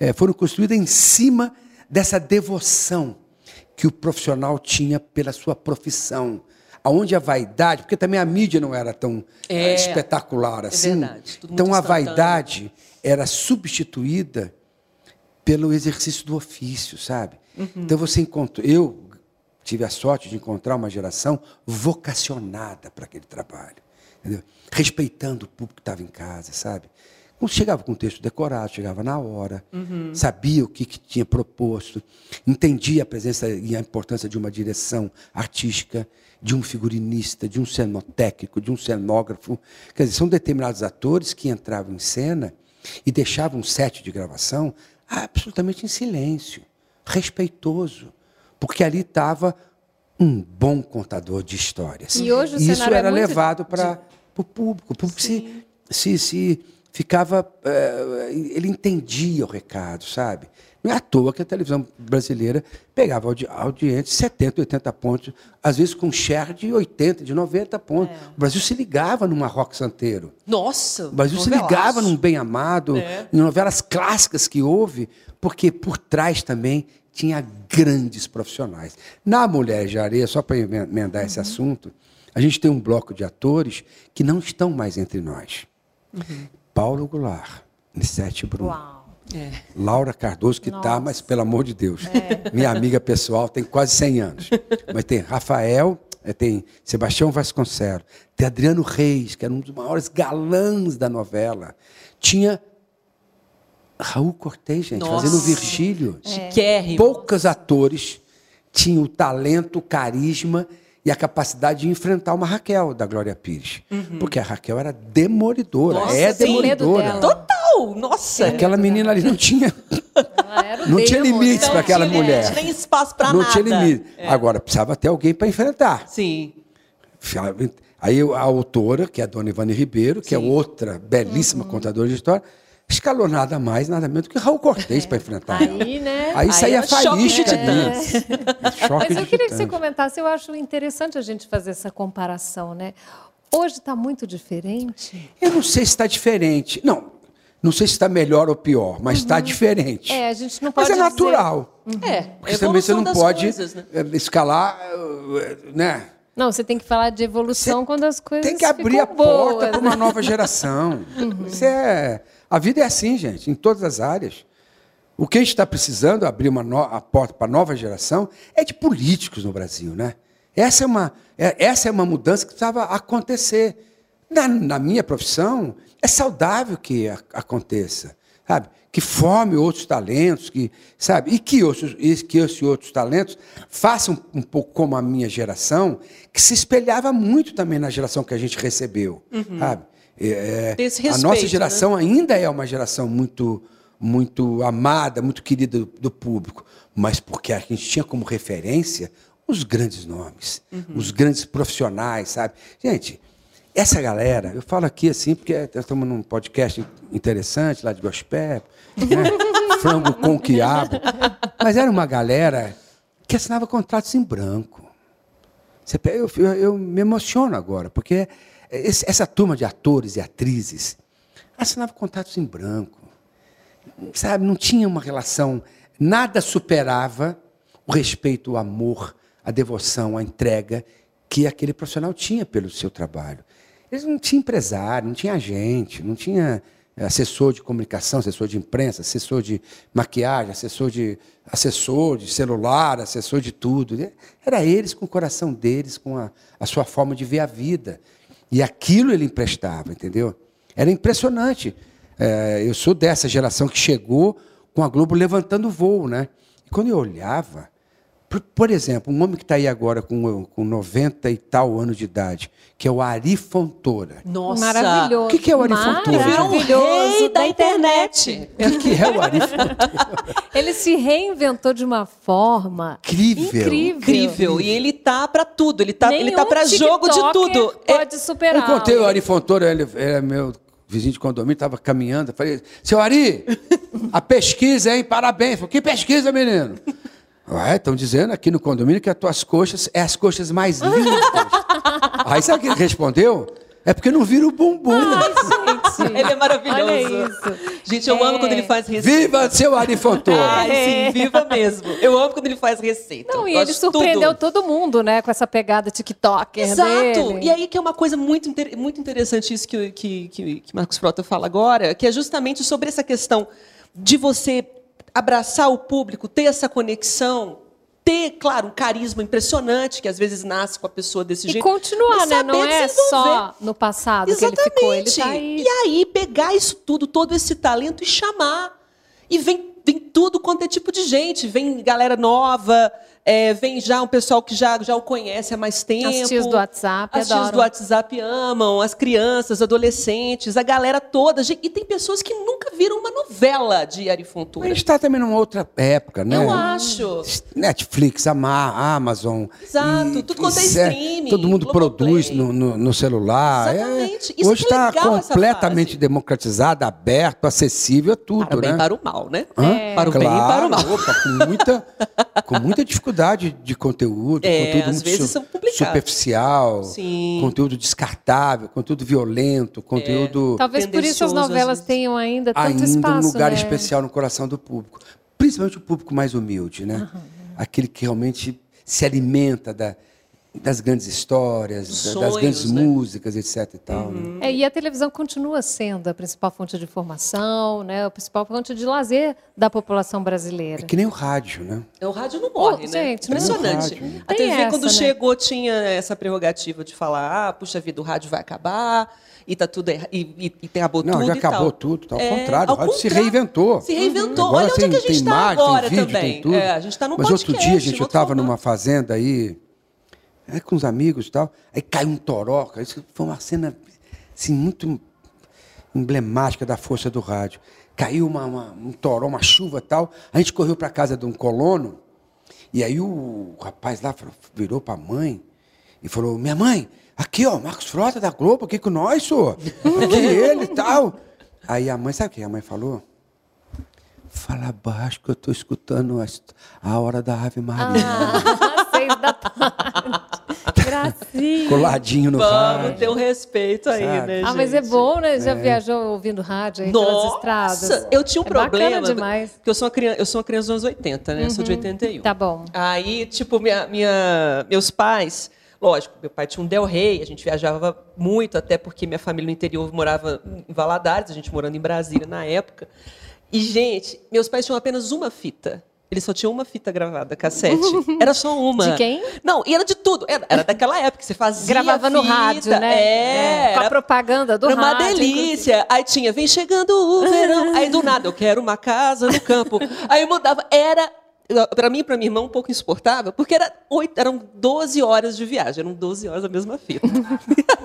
é, foram construídas em cima dessa devoção que o profissional tinha pela sua profissão. Aonde a vaidade, porque também a mídia não era tão É, eh, espetacular assim. verdade, tudo muito então a vaidade era substituída pelo exercício do ofício, sabe? Uhum. Então você encontrou, eu tive a sorte de encontrar uma geração vocacionada para aquele trabalho, entendeu? respeitando o público que estava em casa, sabe? chegava com o texto decorado, chegava na hora, uhum. sabia o que, que, tinha proposto, entendia a presença e a importância de uma direção artística, de um figurinista, de um cenotécnico, de um cenógrafo. Quer dizer, são determinados atores que entravam em cena e deixavam um set de gravação absolutamente em silêncio, respeitoso, porque ali estava um bom contador de histórias. E hoje o Isso era é levado para de... o público. O público se, se, se ficava. Uh, ele entendia o recado, sabe? Não é à toa que a televisão brasileira pegava audi audiência 70, 80 pontos, às vezes com share de 80, de 90 pontos. É. O Brasil se ligava numa rock santeiro. Nossa! O Brasil se ligava num Bem Amado, é. em novelas clássicas que houve, porque por trás também tinha grandes profissionais. Na Mulher de Areia, só para emendar uhum. esse assunto, a gente tem um bloco de atores que não estão mais entre nós. Uhum. Paulo Goulart, Nissete Bruno. Uau. É. Laura Cardoso, que está, mas pelo amor de Deus, é. minha amiga pessoal, tem quase 100 anos. mas tem Rafael, é, tem Sebastião Vasconcelos, tem Adriano Reis, que era um dos maiores galãs da novela. Tinha Raul Cortez, gente, Nossa. fazendo Virgílio. É. Poucos atores tinham o talento, o carisma e a capacidade de enfrentar uma Raquel da Glória Pires. Uhum. Porque a Raquel era demolidora, Nossa, é demolidora. Total! Nossa! Aquela menina ali não tinha. não tinha limites para aquela mulher. Não tinha espaço para nada. Não tinha limite. É. Agora, precisava ter alguém para enfrentar. Sim. Aí a autora, que é a dona Ivane Ribeiro, que é Sim. é outra belíssima uhum. contadora de história, escalou nada mais, nada menos do que Raul Cortez para enfrentar Aí, né? Aí, saía é faísca de é. Mas eu queria que você comentasse, eu acho interessante a gente fazer essa comparação, né? Hoje está muito diferente? Eu não sei se está diferente. Não, não sei se está melhor ou pior, mas está uhum. diferente. É, a gente não pode Mas é natural. Dizer... Uhum. É, Porque também você não pode coisas, né? Eh, escalar, eh, né? Não, você tem que falar de evolução você quando as coisas Tem que abrir a boas, porta para uma nova geração. Uhum. Isso é a vida é assim, gente, em todas as áreas. O que a gente está precisando, abrir uma no, a porta para a nova geração, é de políticos no Brasil. Né? Essa, é uma, é, essa é uma mudança que precisava acontecer. Na, na minha profissão, é saudável que a, aconteça. Sabe? Que forme outros talentos, que, sabe? e que, outros, que esses outros talentos façam um pouco como a minha geração, que se espelhava muito também na geração que a gente recebeu. Uhum. Sabe? É, respeito, a nossa geração né? ainda é uma geração muito, muito amada, muito querida do, do, público, mas porque a gente tinha como referência os grandes nomes, uhum. os grandes profissionais, sabe? Gente, essa galera, eu falo aqui assim, porque estamos num podcast interessante lá de gospel, né? frango com quiabo, mas era uma galera que assinava contratos em branco. Eu, eu, eu me emociono agora, porque essa turma de atores e atrizes assinava contratos em branco. Sabe, não tinha uma relação, nada superava o respeito, o amor, a devoção, a entrega que aquele profissional tinha pelo seu trabalho. Eles não tinham empresário, não tinha agente, não tinha eh, assessor de comunicação, assessor de imprensa, assessor de maquiagem, assessor de assessor de celular, assessor de tudo. Era eles com o coração deles, com a, a sua forma de ver a vida. E aquilo ele emprestava, entendeu? Era impressionante. É, eu sou dessa geração que chegou com a Globo levantando voo, né? E quando eu olhava, por, por exemplo, um homem que está aí agora com, com 90 e tal anos de idade, que é o Ari Fontoura. Nossa! Maravilhoso. O que, que é o Ari Fontoura? Maravilhoso da internet. O que é o Ari Fontoura? Ele se reinventou de uma forma incrível. Incrível. incrível. E ele tá para tudo. Ele tá, ele tá para jogo de tudo. Pode superar. Eu contei o Ari Fontoura, ele, ele é meu vizinho de condomínio, estava caminhando. Falei, seu Ari, a pesquisa, hein? Parabéns. Falei, que pesquisa, menino? Estão dizendo aqui no condomínio que as tuas coxas é as coxas mais lindas. Aí sabe o que ele respondeu? É porque não vira o bumbum. Ai, gente. Ele é maravilhoso. Olha isso. Gente, eu é. amo quando ele faz receita. Viva seu Ari Fontoura. Ai, sim, é. viva mesmo. Eu amo quando ele faz receita. Não, e ele surpreendeu tudo. todo mundo, né, com essa pegada TikTok. Exato. Dele. E aí que é uma coisa muito, muito interessante isso que, que, que, que Marcos Frota fala agora, que é justamente sobre essa questão de você abraçar o público, ter essa conexão, ter, claro, um carisma impressionante, que às vezes nasce com a pessoa desse e jeito. E continuar, né? Não é só no passado Exatamente. que ele ficou, ele tá aí. E aí, pegar isso tudo, todo esse talento e chamar. E vem, vem tudo quanto é tipo de gente. Vem galera nova, é, vem já um pessoal que já, já o conhece há mais tempo. As tias do WhatsApp As tias do WhatsApp amam, as crianças, adolescentes, a galera toda. E tem pessoas que nunca viram uma novela de Ari Fontoura. A gente está também numa outra época, né? Eu acho. Netflix, Amazon. Exato, e, tudo quanto é, streaming. Todo mundo produz no, no, no, celular. É, Exatamente. É, hoje está completamente democratizado, aberto, acessível a tudo, para né? Para o bem para o mal, né? É. Para o claro, bem e para o mal. Opa, com muita, com muita dificuldade quantidade de conteúdo, é, conteúdo às vezes su são superficial, Sim. conteúdo descartável, conteúdo violento, conteúdo. É. Talvez por isso as novelas tenham ainda tanto ainda espaço. um lugar né? especial no coração do público. Principalmente o público mais humilde, né? Uhum. Aquele que realmente se alimenta da, das grandes histórias, sonhos, das grandes né? músicas, etc. E, tal, né? uhum. né? é, e a televisão continua sendo a principal fonte de informação, né? a principal fonte de lazer da população brasileira. É que nem o rádio, né? É, o rádio não morre, oh, né? Gente, Impressionante. Não, a TV, essa, quando né? chegou, tinha essa prerrogativa de falar: ah, puxa vida, o rádio vai acabar. E tá tudo errado. E, e, e acabou não, tudo. já acabou tal. tudo. Ao é, contrário, ao o rádio se reinventou. Se reinventou. Uhum. Olha onde é que a gente está agora tem vídeo, também. Tem tudo. É, a gente está num Mas podcast, outro dia, gente, eu estava numa fazenda aí é, com os amigos e tal. Aí caiu um toroca. Isso foi uma cena assim, muito emblemática da força do rádio. Caiu uma, uma, um toró, uma chuva e tal. A gente correu para a casa de um colono. E aí o rapaz lá virou para a mãe e falou: Minha mãe, aqui, ó, Marcos Frota da Globo, aqui com nós, senhor. Aqui ele e tal. Aí a mãe, sabe o que a mãe falou? Fala baixo que eu estou escutando a, a hora da Ave Maria. Ah, seis da tarde. Gracinha. Coladinho no Vamos rádio. Vamos ter um respeito aí, Sabe? né, Ah, mas é bom, né? Já é. viajou ouvindo rádio aí Nossa, pelas estradas? eu tinha um é problema. demais. Porque eu sou uma criança, eu sou uma criança dos anos 80, né? Uhum. Eu sou de 81. Tá bom. Aí, tipo, minha, minha, meus pais... Lógico, meu pai tinha um Del Rey, a gente viajava muito, até porque minha família no interior morava em Valadares, a gente morando em Brasília na época. E, gente, meus pais tinham apenas uma fita. Eles só tinham uma fita gravada, cassete. Era só uma. De quem? Não, e era de tudo. Era, era daquela época, você fazia Gravava no rádio, né? É. é com a propaganda do era rádio. uma delícia. Inclusive. Aí tinha, vem chegando o verão. Aí do nada, eu quero uma casa no campo. Aí mudava. Era para mim e para minha irmã, um pouco insuportável, porque era 8, eram 12 horas de viagem, eram 12 horas a mesma fita.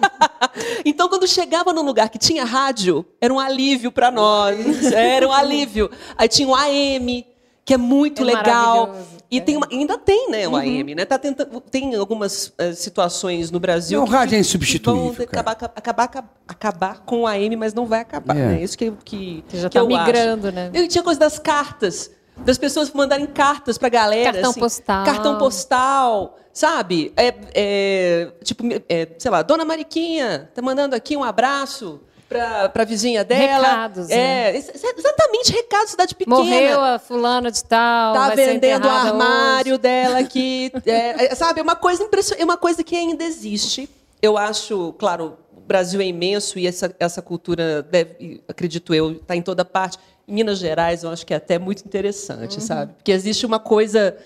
então, quando chegava num lugar que tinha rádio, era um alívio para nós. Era um alívio. Aí tinha o AM, que é muito é legal. E tem uma, ainda tem, né, o AM, né? Tá tentando, tem algumas uh, situações no Brasil. Não, o rádio é insubstituível. Vão acabar, acabar, acabar, acabar, com o AM, mas não vai acabar. É. Né? Isso que, que, já que está migrando, acho. né? E tinha coisa das cartas das pessoas mandarem cartas para a galera. Cartão assim, postal. Cartão postal, sabe? É, é, tipo, é, sei lá, Dona Mariquinha tá mandando aqui um abraço para a vizinha dela. Recados. É, né? exatamente, recado cidade pequena. Morreu a fulana de tal. Tá vendendo o armário hoje. dela aqui. é, sabe, é uma coisa impressionante, é uma coisa que ainda existe. Eu acho, claro, o Brasil é imenso e essa, essa cultura, deve, acredito eu, está em toda parte. Em Minas Gerais, eu acho que é até muito interessante, uhum. sabe? Porque existe uma coisa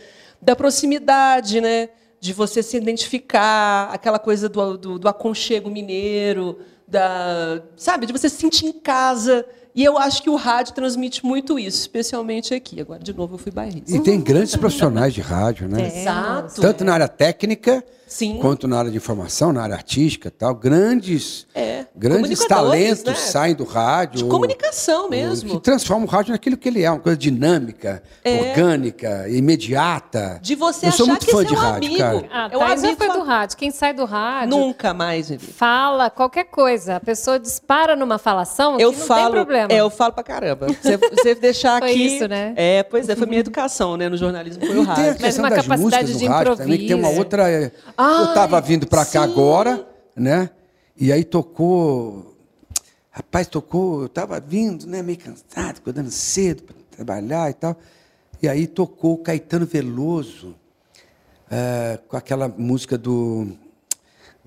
da proximidade, né? De você se identificar, aquela coisa do, do, do aconchego mineiro, da, sabe? De você se sentir em casa. E eu acho que o rádio transmite muito isso, especialmente aqui. Agora, de novo, eu fui bairrista. E tem grandes profissionais de rádio, né? É. Exato. Tanto na área técnica, Sim. quanto na área de informação, na área artística tal. Grandes, é. grandes talentos né? saem do rádio. De comunicação mesmo. Que transformam o rádio naquilo que ele é, uma coisa dinâmica, é. orgânica, imediata. De você Eu sou achar muito que fã é de rádio, amigo. cara. Ah, eu amigo foi do rádio. Quem sai do rádio... Nunca mais, Vivi. Fala qualquer coisa. A pessoa dispara numa falação eu que não falo, tem problema. É, eu falo pra caramba. Você, você deixar foi aqui... isso, né? É, pois é. Foi minha educação, né? No jornalismo foi o rádio. Tem a questão uma das capacidade músicas de rádio improviso. também, que tem uma outra... eu Ai, estava vindo para cá agora, né? E aí tocou... Rapaz, tocou... Eu estava vindo, né? Meio cansado, acordando cedo para trabalhar e tal. E aí tocou Caetano Veloso, é, com aquela música do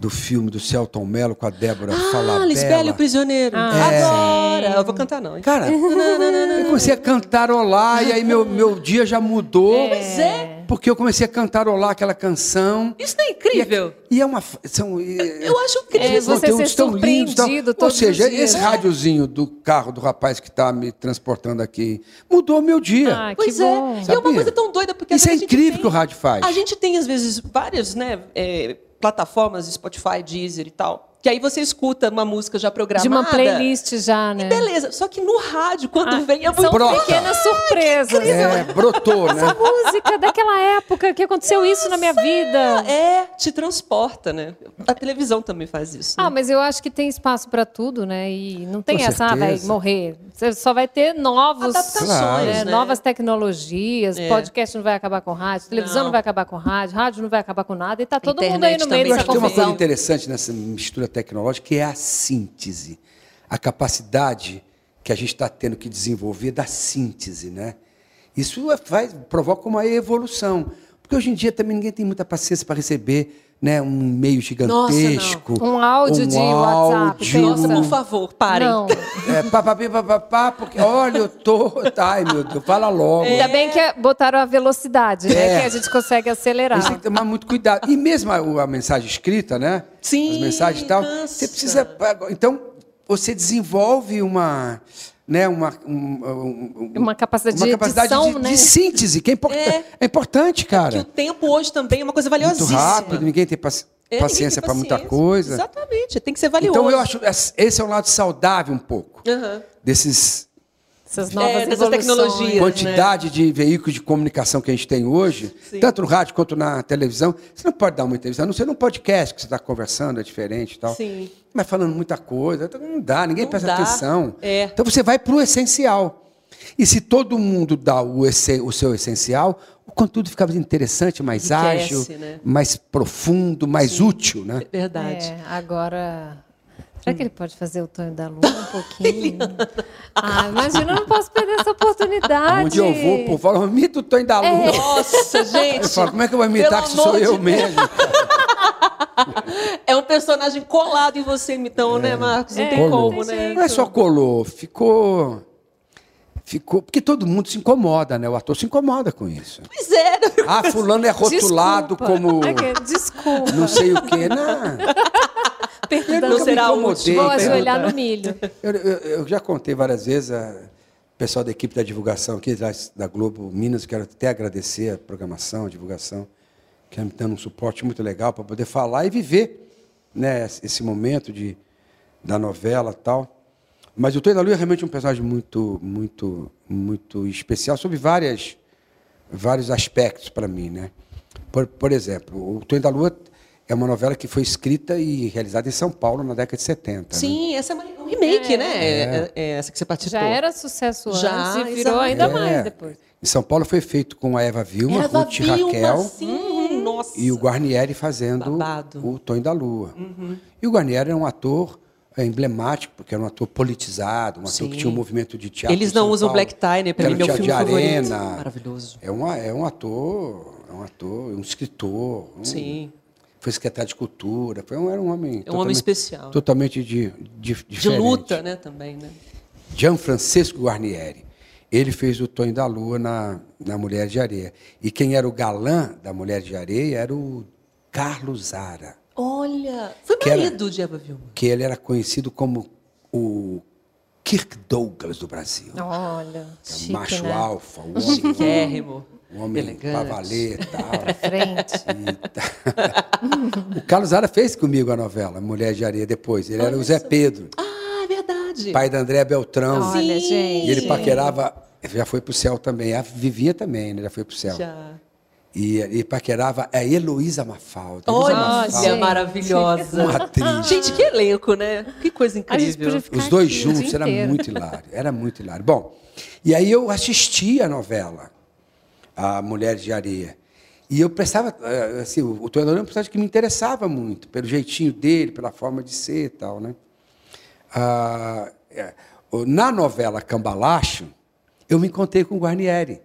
do filme do Celton Mello com a Débora Ah, Falabella. Lisbela e o Prisioneiro. Ah, É. Agora! Eu vou cantar, não. hein? Cara, eu comecei a cantarolar e aí meu, meu dia já mudou. Pois é. Porque eu comecei a cantarolar aquela canção. Isso não é incrível? E, e é uma. São, eu acho incrível. É, você ser tão lindos. Tão, ou seja, esse rádiozinho do carro do rapaz que está me transportando aqui mudou meu dia. Ah, pois é. Bom. E é uma coisa tão doida, porque Isso é incrível tem, que o rádio faz. A gente tem, às vezes, várias né, é, plataformas, Spotify, Deezer e tal que aí você escuta uma música já programada. De uma playlist já, né? E beleza. Só que no rádio, quando ah, vem, é muito... São pequenas surpresas. É, brotou, né? Essa música daquela época que aconteceu Nossa, isso na minha vida. É, te transporta, né? A televisão também faz isso. Né? Ah, mas eu acho que tem espaço para tudo, né? E não tem Com essa, ah, vai morrer. Você só vai ter novos... Adaptações, claro. né? Novas tecnologias. É. Podcast não vai acabar com rádio. Televisão não. não. vai acabar com rádio. Rádio não vai acabar com nada. E tá todo Internet mundo aí no meio dessa confusão. Tem uma coisa interessante nessa mistura tecnológica, é a síntese, a capacidade que a gente está tendo que desenvolver da síntese, né? Isso é, faz, provoca uma evolução, porque hoje em dia também ninguém tem muita paciência para receber né, um e-mail gigantesco. Nossa, um áudio um de áudio. WhatsApp. Nossa, por favor, parem. Não. É, papapá, papapá, porque, olha, eu tô... Ai, meu Deus, fala logo. Ainda bem que botaram a velocidade, né, é. né, que a gente consegue acelerar. A gente tem que tomar muito cuidado. E mesmo a, a mensagem escrita, né? Sim, As mensagens e tal, cansa. você precisa... Então, você desenvolve uma né, uma, um, uma capacidade, uma de, capacidade edição, de, né? de, síntese, que é, import é, é importante, cara. É que o tempo hoje também é uma coisa valiosíssima. Muito rápido, ninguém tem paci é, paciência para muita coisa. Exatamente, tem que ser valioso. Então eu acho esse é um lado saudável um pouco uhum. desses essas novas é, dessas tecnologias. Quantidade né? de veículos de comunicação que a gente tem hoje, Sim. tanto no rádio quanto na televisão. Você não pode dar uma entrevista, a não ser num podcast que você está conversando, é diferente e tal. Sim. Mas falando muita coisa, então não dá, ninguém não presta dá. atenção. É. Então você vai para o essencial. E se todo mundo dá o, o seu essencial, o conteúdo fica mais interessante, mais Enriquece, ágil, né? mais profundo, mais Sim. útil. Né? É verdade. É, agora Será que ele pode fazer o Tonho da Lua um pouquinho? ah, imagina, eu não posso perder essa oportunidade. Onde eu vou, por favor, imita o Tonho da Lua. É. Nossa, gente. Eu falo, como é que eu vou imitar que sou eu mesmo? é um personagem colado em você, então, né, é. né, Marcos? Não é, tem como, né? Não é só colou, ficou ficou. Porque todo mundo se incomoda, né? O ator se incomoda com isso. Pois é. Né? Ah, fulano é rotulado Desculpa. como. Desculpa. Não sei o quê. Não. Perdão, não será útil. Vou ajoelhar no milho. Eu, eu, eu, já contei várias vezes a pessoal da equipe da divulgação aqui da Globo Minas, quero até agradecer a programação, a divulgação, que está me dando um suporte muito legal para poder falar e viver né, esse momento de, da novela tal. Mas o Tonho da Lua é realmente um personagem muito, muito, muito especial sobre várias, vários aspectos para mim, né? Por, por exemplo, o Tonho da Lua é uma novela que foi escrita e realizada em São Paulo na década de 70. Né? Sim, né? essa é um remake, é, né? É. é. é. essa que você participou. Já era sucesso Já, antes e virou ainda mais é. depois. Em São Paulo foi feito com a Eva Vilma, Eva Ruth Vilma, Raquel sim, nossa. e o Guarnieri fazendo Babado. o Tonho da Lua. Uhum. E o Guarnieri era um ator é, emblemático, porque era um ator politizado, um sim. ator que tinha um movimento de teatro. Eles não usam Paulo, black tie, né? Para mim, meu filme de arena. Maravilhoso. É, uma, é um ator, é um ator, um escritor. Um, sim foi secretário de cultura, foi um, era um homem. É um homem especial. Totalmente de, de, diferente. De luta, né, também, né? Gianfrancesco Guarnieri. Ele fez o Tonho da Lua na, na Mulher de Areia. E quem era o galã da Mulher de Areia era o Carlos Zara. Olha, foi marido era, de Eva Vilma. Que ele era conhecido como o Kirk Douglas do Brasil. Olha, é chique, macho né? alfa, o homem. Um homem valer e tal. Para frente. E o Carlos Zara fez comigo a novela, Mulher de Areia, depois. Ele era o Zé Pedro. Ah, é verdade. Pai da André Beltrão. Olha, gente. E ele paquerava, já foi para o céu também. A Vivinha também, né? Já foi para o céu. Já. E, e paquerava a Heloísa Mafalda. Olha, Mafalda, maravilhosa. Uma atriz. Gente, que elenco, né? Que coisa incrível. Os dois juntos, era muito hilário. Era muito hilário. Bom, e aí eu assisti a novela a Mulheres de Areia. E eu prestava, eh, assim, o Tonho é um personagem que me interessava muito, pelo jeitinho dele, pela forma de ser e tal, né? Ah, é, na novela Cambalacho, eu me encontrei com o Guarnieri.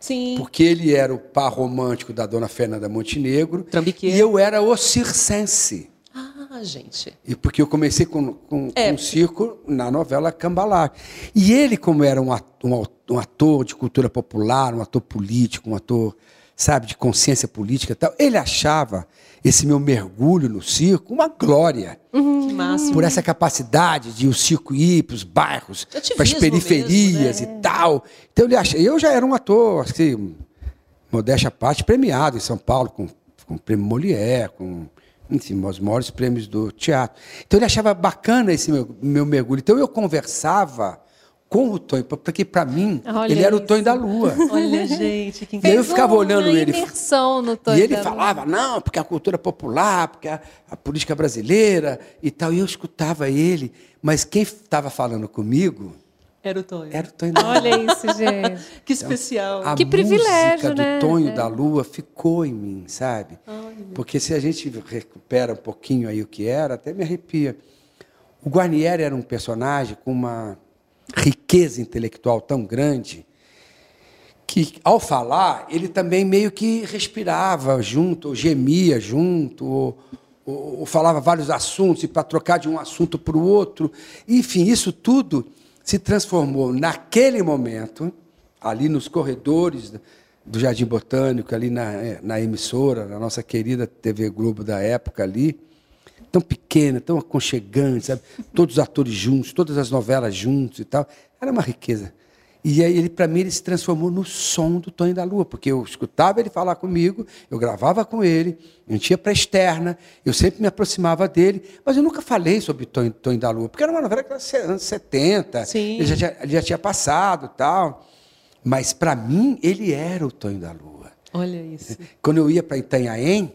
Sim. Porque ele era o par romântico da dona Fernanda Montenegro. Trambiqueiro. E eu era o circense. Ah, gente. E porque eu comecei com, com, é. com circo na novela Cambalacho. E ele, como era um ator um ator de cultura popular, um ator político, um ator sabe, de consciência política e tal. Ele achava esse meu mergulho no circo uma glória. Uhum. Por essa capacidade de o circo ir para os bairros, para as periferias mesmo, né? e tal. Então ele acha, eu já era um ator, assim, modéstia à parte, premiado em São Paulo, com, com o prêmio Molière, com enfim, os maiores prêmios do teatro. Então ele achava bacana esse meu, meu mergulho. Então eu conversava com o Tonho, porque para mim Olha ele era o Tonho da Lua. Olha, gente, que E aí eu ficava olhando ele. no Tonho e ele falava, não, porque a cultura popular, porque a, a, política brasileira e tal. E eu escutava ele, mas quem estava falando comigo. Era o Tonho. Era o Tonho da Lua. Olha isso, gente. que especial. Então, que privilégio, né? do Tonho é. da Lua ficou em mim, sabe? porque se a gente recupera um pouquinho aí o que era, até me arrepia. O Guarnieri era um personagem com uma riqueza intelectual tão grande que, ao falar, ele também meio que respirava junto, ou gemia junto, ou, ou, ou falava vários assuntos, e para trocar de um assunto para o outro. Enfim, isso tudo se transformou, naquele momento, ali nos corredores do Jardim Botânico, ali na, na emissora, na nossa querida TV Globo da época ali, tão pequena, tão aconchegante, sabe? Todos os atores juntos, todas as novelas juntos e tal. Era uma riqueza. E aí, ele, para mim, ele se transformou no som do Tonho da Lua, porque eu escutava ele falar comigo, eu gravava com ele, a gente ia para a externa, eu sempre me aproximava dele, mas eu nunca falei sobre Tonho, Tonho da Lua, porque era uma novela que era anos 70, Sim. Ele, já tinha, ele já tinha passado tal. Mas, para mim, ele era o Tonho da Lua. Olha isso. Quando eu ia para Itanhaém,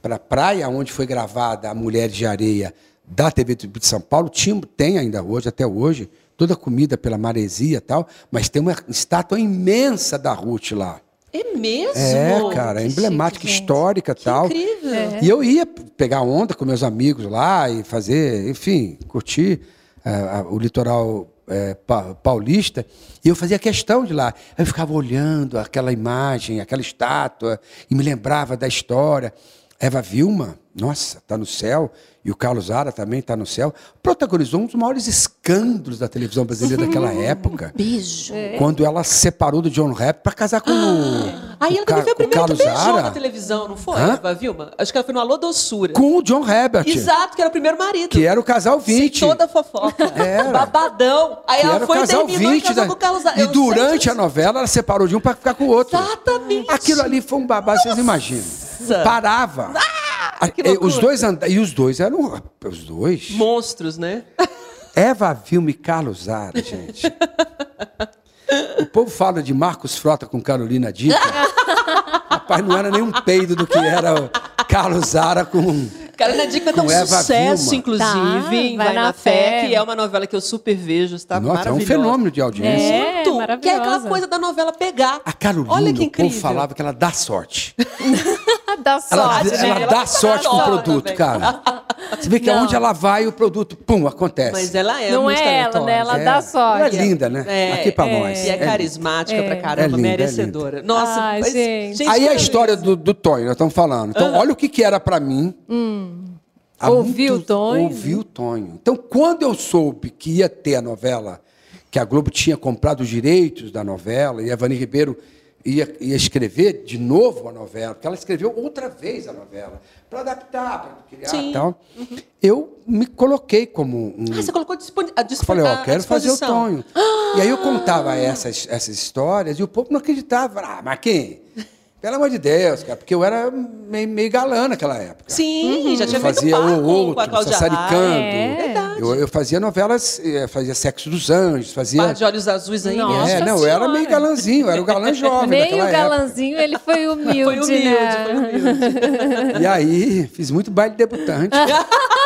para a praia onde foi gravada a Mulheres de Areia da TV de São Paulo, tinha, tem ainda hoje, até hoje, toda comida pela maresia e tal, mas tem uma estátua imensa da Ruth lá. É mesmo? É, cara, é emblemática, chique, histórica e tal. Incrível. É. E eu ia pegar onda com meus amigos lá e fazer, enfim, curtir uh, o litoral é, paulista, e eu fazia questão de lá. Eu ficava olhando aquela imagem, aquela estátua, e me lembrava da história. Eva Vilma, nossa, está no céu, e o Carlos Zara também está no céu, protagonizou um dos maiores escândalos da televisão brasileira daquela época. Beijo. Quando ela se separou do John Rapp para casar com ah, o. Aí ela também foi a primeira que beijou na televisão, não foi, Hã? Vilma? Acho que ela foi no Alô Doçura. Com o John Herbert. Exato, que era o primeiro marido. Que era o casal 20. Sim, toda fofoca. Era. Babadão. Aí que ela foi o casal 20 da... com o Carlos Zara. E Eu durante a novela ela separou de um para ficar com o outro. Exatamente. Aquilo ali foi um babado, vocês imaginam. Parava. Ah, os dois and... E os dois eram. Os dois. Monstros, né? Eva Vilma e Carlos Zara, gente. o povo fala de Marcos Frota com Carolina Dica. Rapaz, não era nem um peido do que era Carlos Zara com. Carolina Dica tá um sucesso, Vilma. inclusive, tá, vai, vai, na, fé, que é uma novela que eu super vejo, está Nossa, é um fenômeno de audiência. É, Muito, que é aquela coisa da novela pegar. A Carolina, Olha que incrível. o povo falava que ela dá sorte. dá sorte, ela, né? ela, dá sorte com o produto, também. cara. Você vê que não. aonde ela vai, o produto, pum, acontece. Mas ela é Não muito é ela, né? Ela é. dá sorte. Ela é linda, né? É, Aqui pra é, nós. E é, carismática pra caramba, linda, merecedora. Nossa, Ai, mas, gente. Aí a história do, do Tonho, nós estamos falando. Então, olha o que, que era para mim. Hum. Ouvi o Tonho. Ouvi o Tonho. Então, quando eu soube que ia ter a novela, que a Globo tinha comprado os direitos da novela, e a Vani Ribeiro ia, ia escrever de novo a novela, porque ela escreveu outra vez a novela, para adaptar, para criar Sim. e tal. Uhum. Eu me coloquei como um. Ah, você colocou a disposição. Falei, ó, quero fazer o Tonho. Ah! E aí eu contava essas, essas histórias e o povo não acreditava. Ah, mas quem? Pelo amor de Deus, cara, porque eu era meio, meio galã naquela época. Sim, uhum. já tinha eu fazia feito o outro, sassaricando. É. Eu, eu, fazia novelas, eh, fazia Sexo dos Anjos, fazia. Par de olhos azuis ainda. Nossa é, não, eu era meio galãzinho, eu era o galã jovem. meio galãzinho, época. ele foi humilde. foi humilde, né? foi humilde. E aí, fiz muito baile debutante.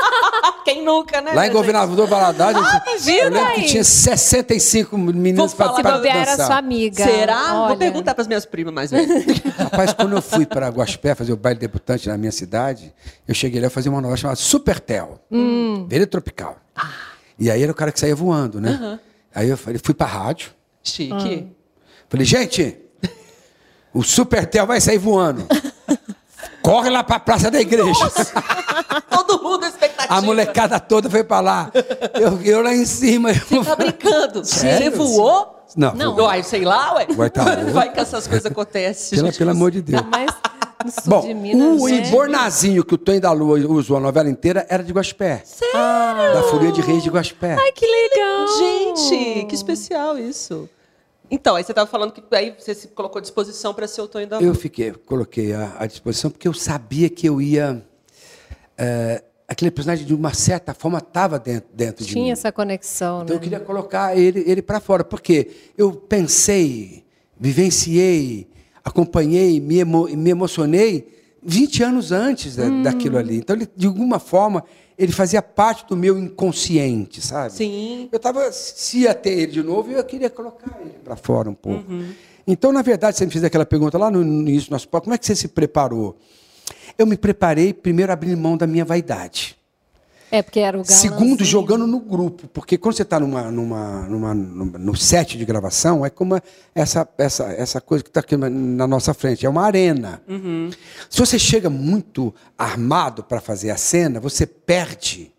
Quem nunca, né? Lá em Governador Valadares, ah, eu lembro aí. que tinha 65 meninas para dançar. Se era sua amiga. Será? Olha. Vou perguntar para as minhas primas mais velhas. Rapaz, quando eu fui para Guaspé fazer o baile debutante na minha cidade, eu cheguei lá e fazer uma novela chamada Supertel. Hum. Verde Tropical. Ah. E aí era o cara que saía voando, né? Uhum. Aí eu falei, fui para a rádio. Chique. Falei, gente, o Supertel vai sair voando. Corre lá para a Praça da Igreja. Todo mundo expectativa. A molecada toda foi para lá. Eu, eu, lá em cima. Você tá brincando? Sério? Você voou? Não. Não, uai, sei lá, ué. Vai, tá vai que essas coisas acontecem. Pela, pelo amor de Deus. Mas Bom, Minas, o né? Bornazinho que o Tonho da Lua usou a novela inteira era de Guaspé. Sério? Da Folia de Reis de Guaspé. Ai, que legal! Gente, que especial isso. Então, aí você estava falando que aí você se colocou à disposição para ser o Tonho da Lua. Eu fiquei, coloquei à, à disposição porque eu sabia que eu ia... É, aquele personagem, de uma certa forma, estava dentro, dentro de mim. Tinha essa conexão, Então né? eu queria colocar ele, ele para fora, porque eu pensei, vivenciei, acompanhei, me, emo, me emocionei 20 anos antes da, hum. daquilo ali. Então, ele, de alguma forma, ele fazia parte do meu inconsciente, sabe? Sim. Eu estava, se ia ter ele de novo, eu queria colocar ele para fora um pouco. Uhum. Então, na verdade, você me fez aquela pergunta lá no início do nosso palco, como é que você se preparou? Eu me preparei primeiro abrindo mão da minha vaidade. É, porque era o Segundo, jogando no grupo. Porque quando você está numa, numa, numa, no set de gravação, é como essa, essa, essa coisa que está aqui na nossa frente. É uma arena. Uhum. Se você chega muito armado para fazer a cena, você perde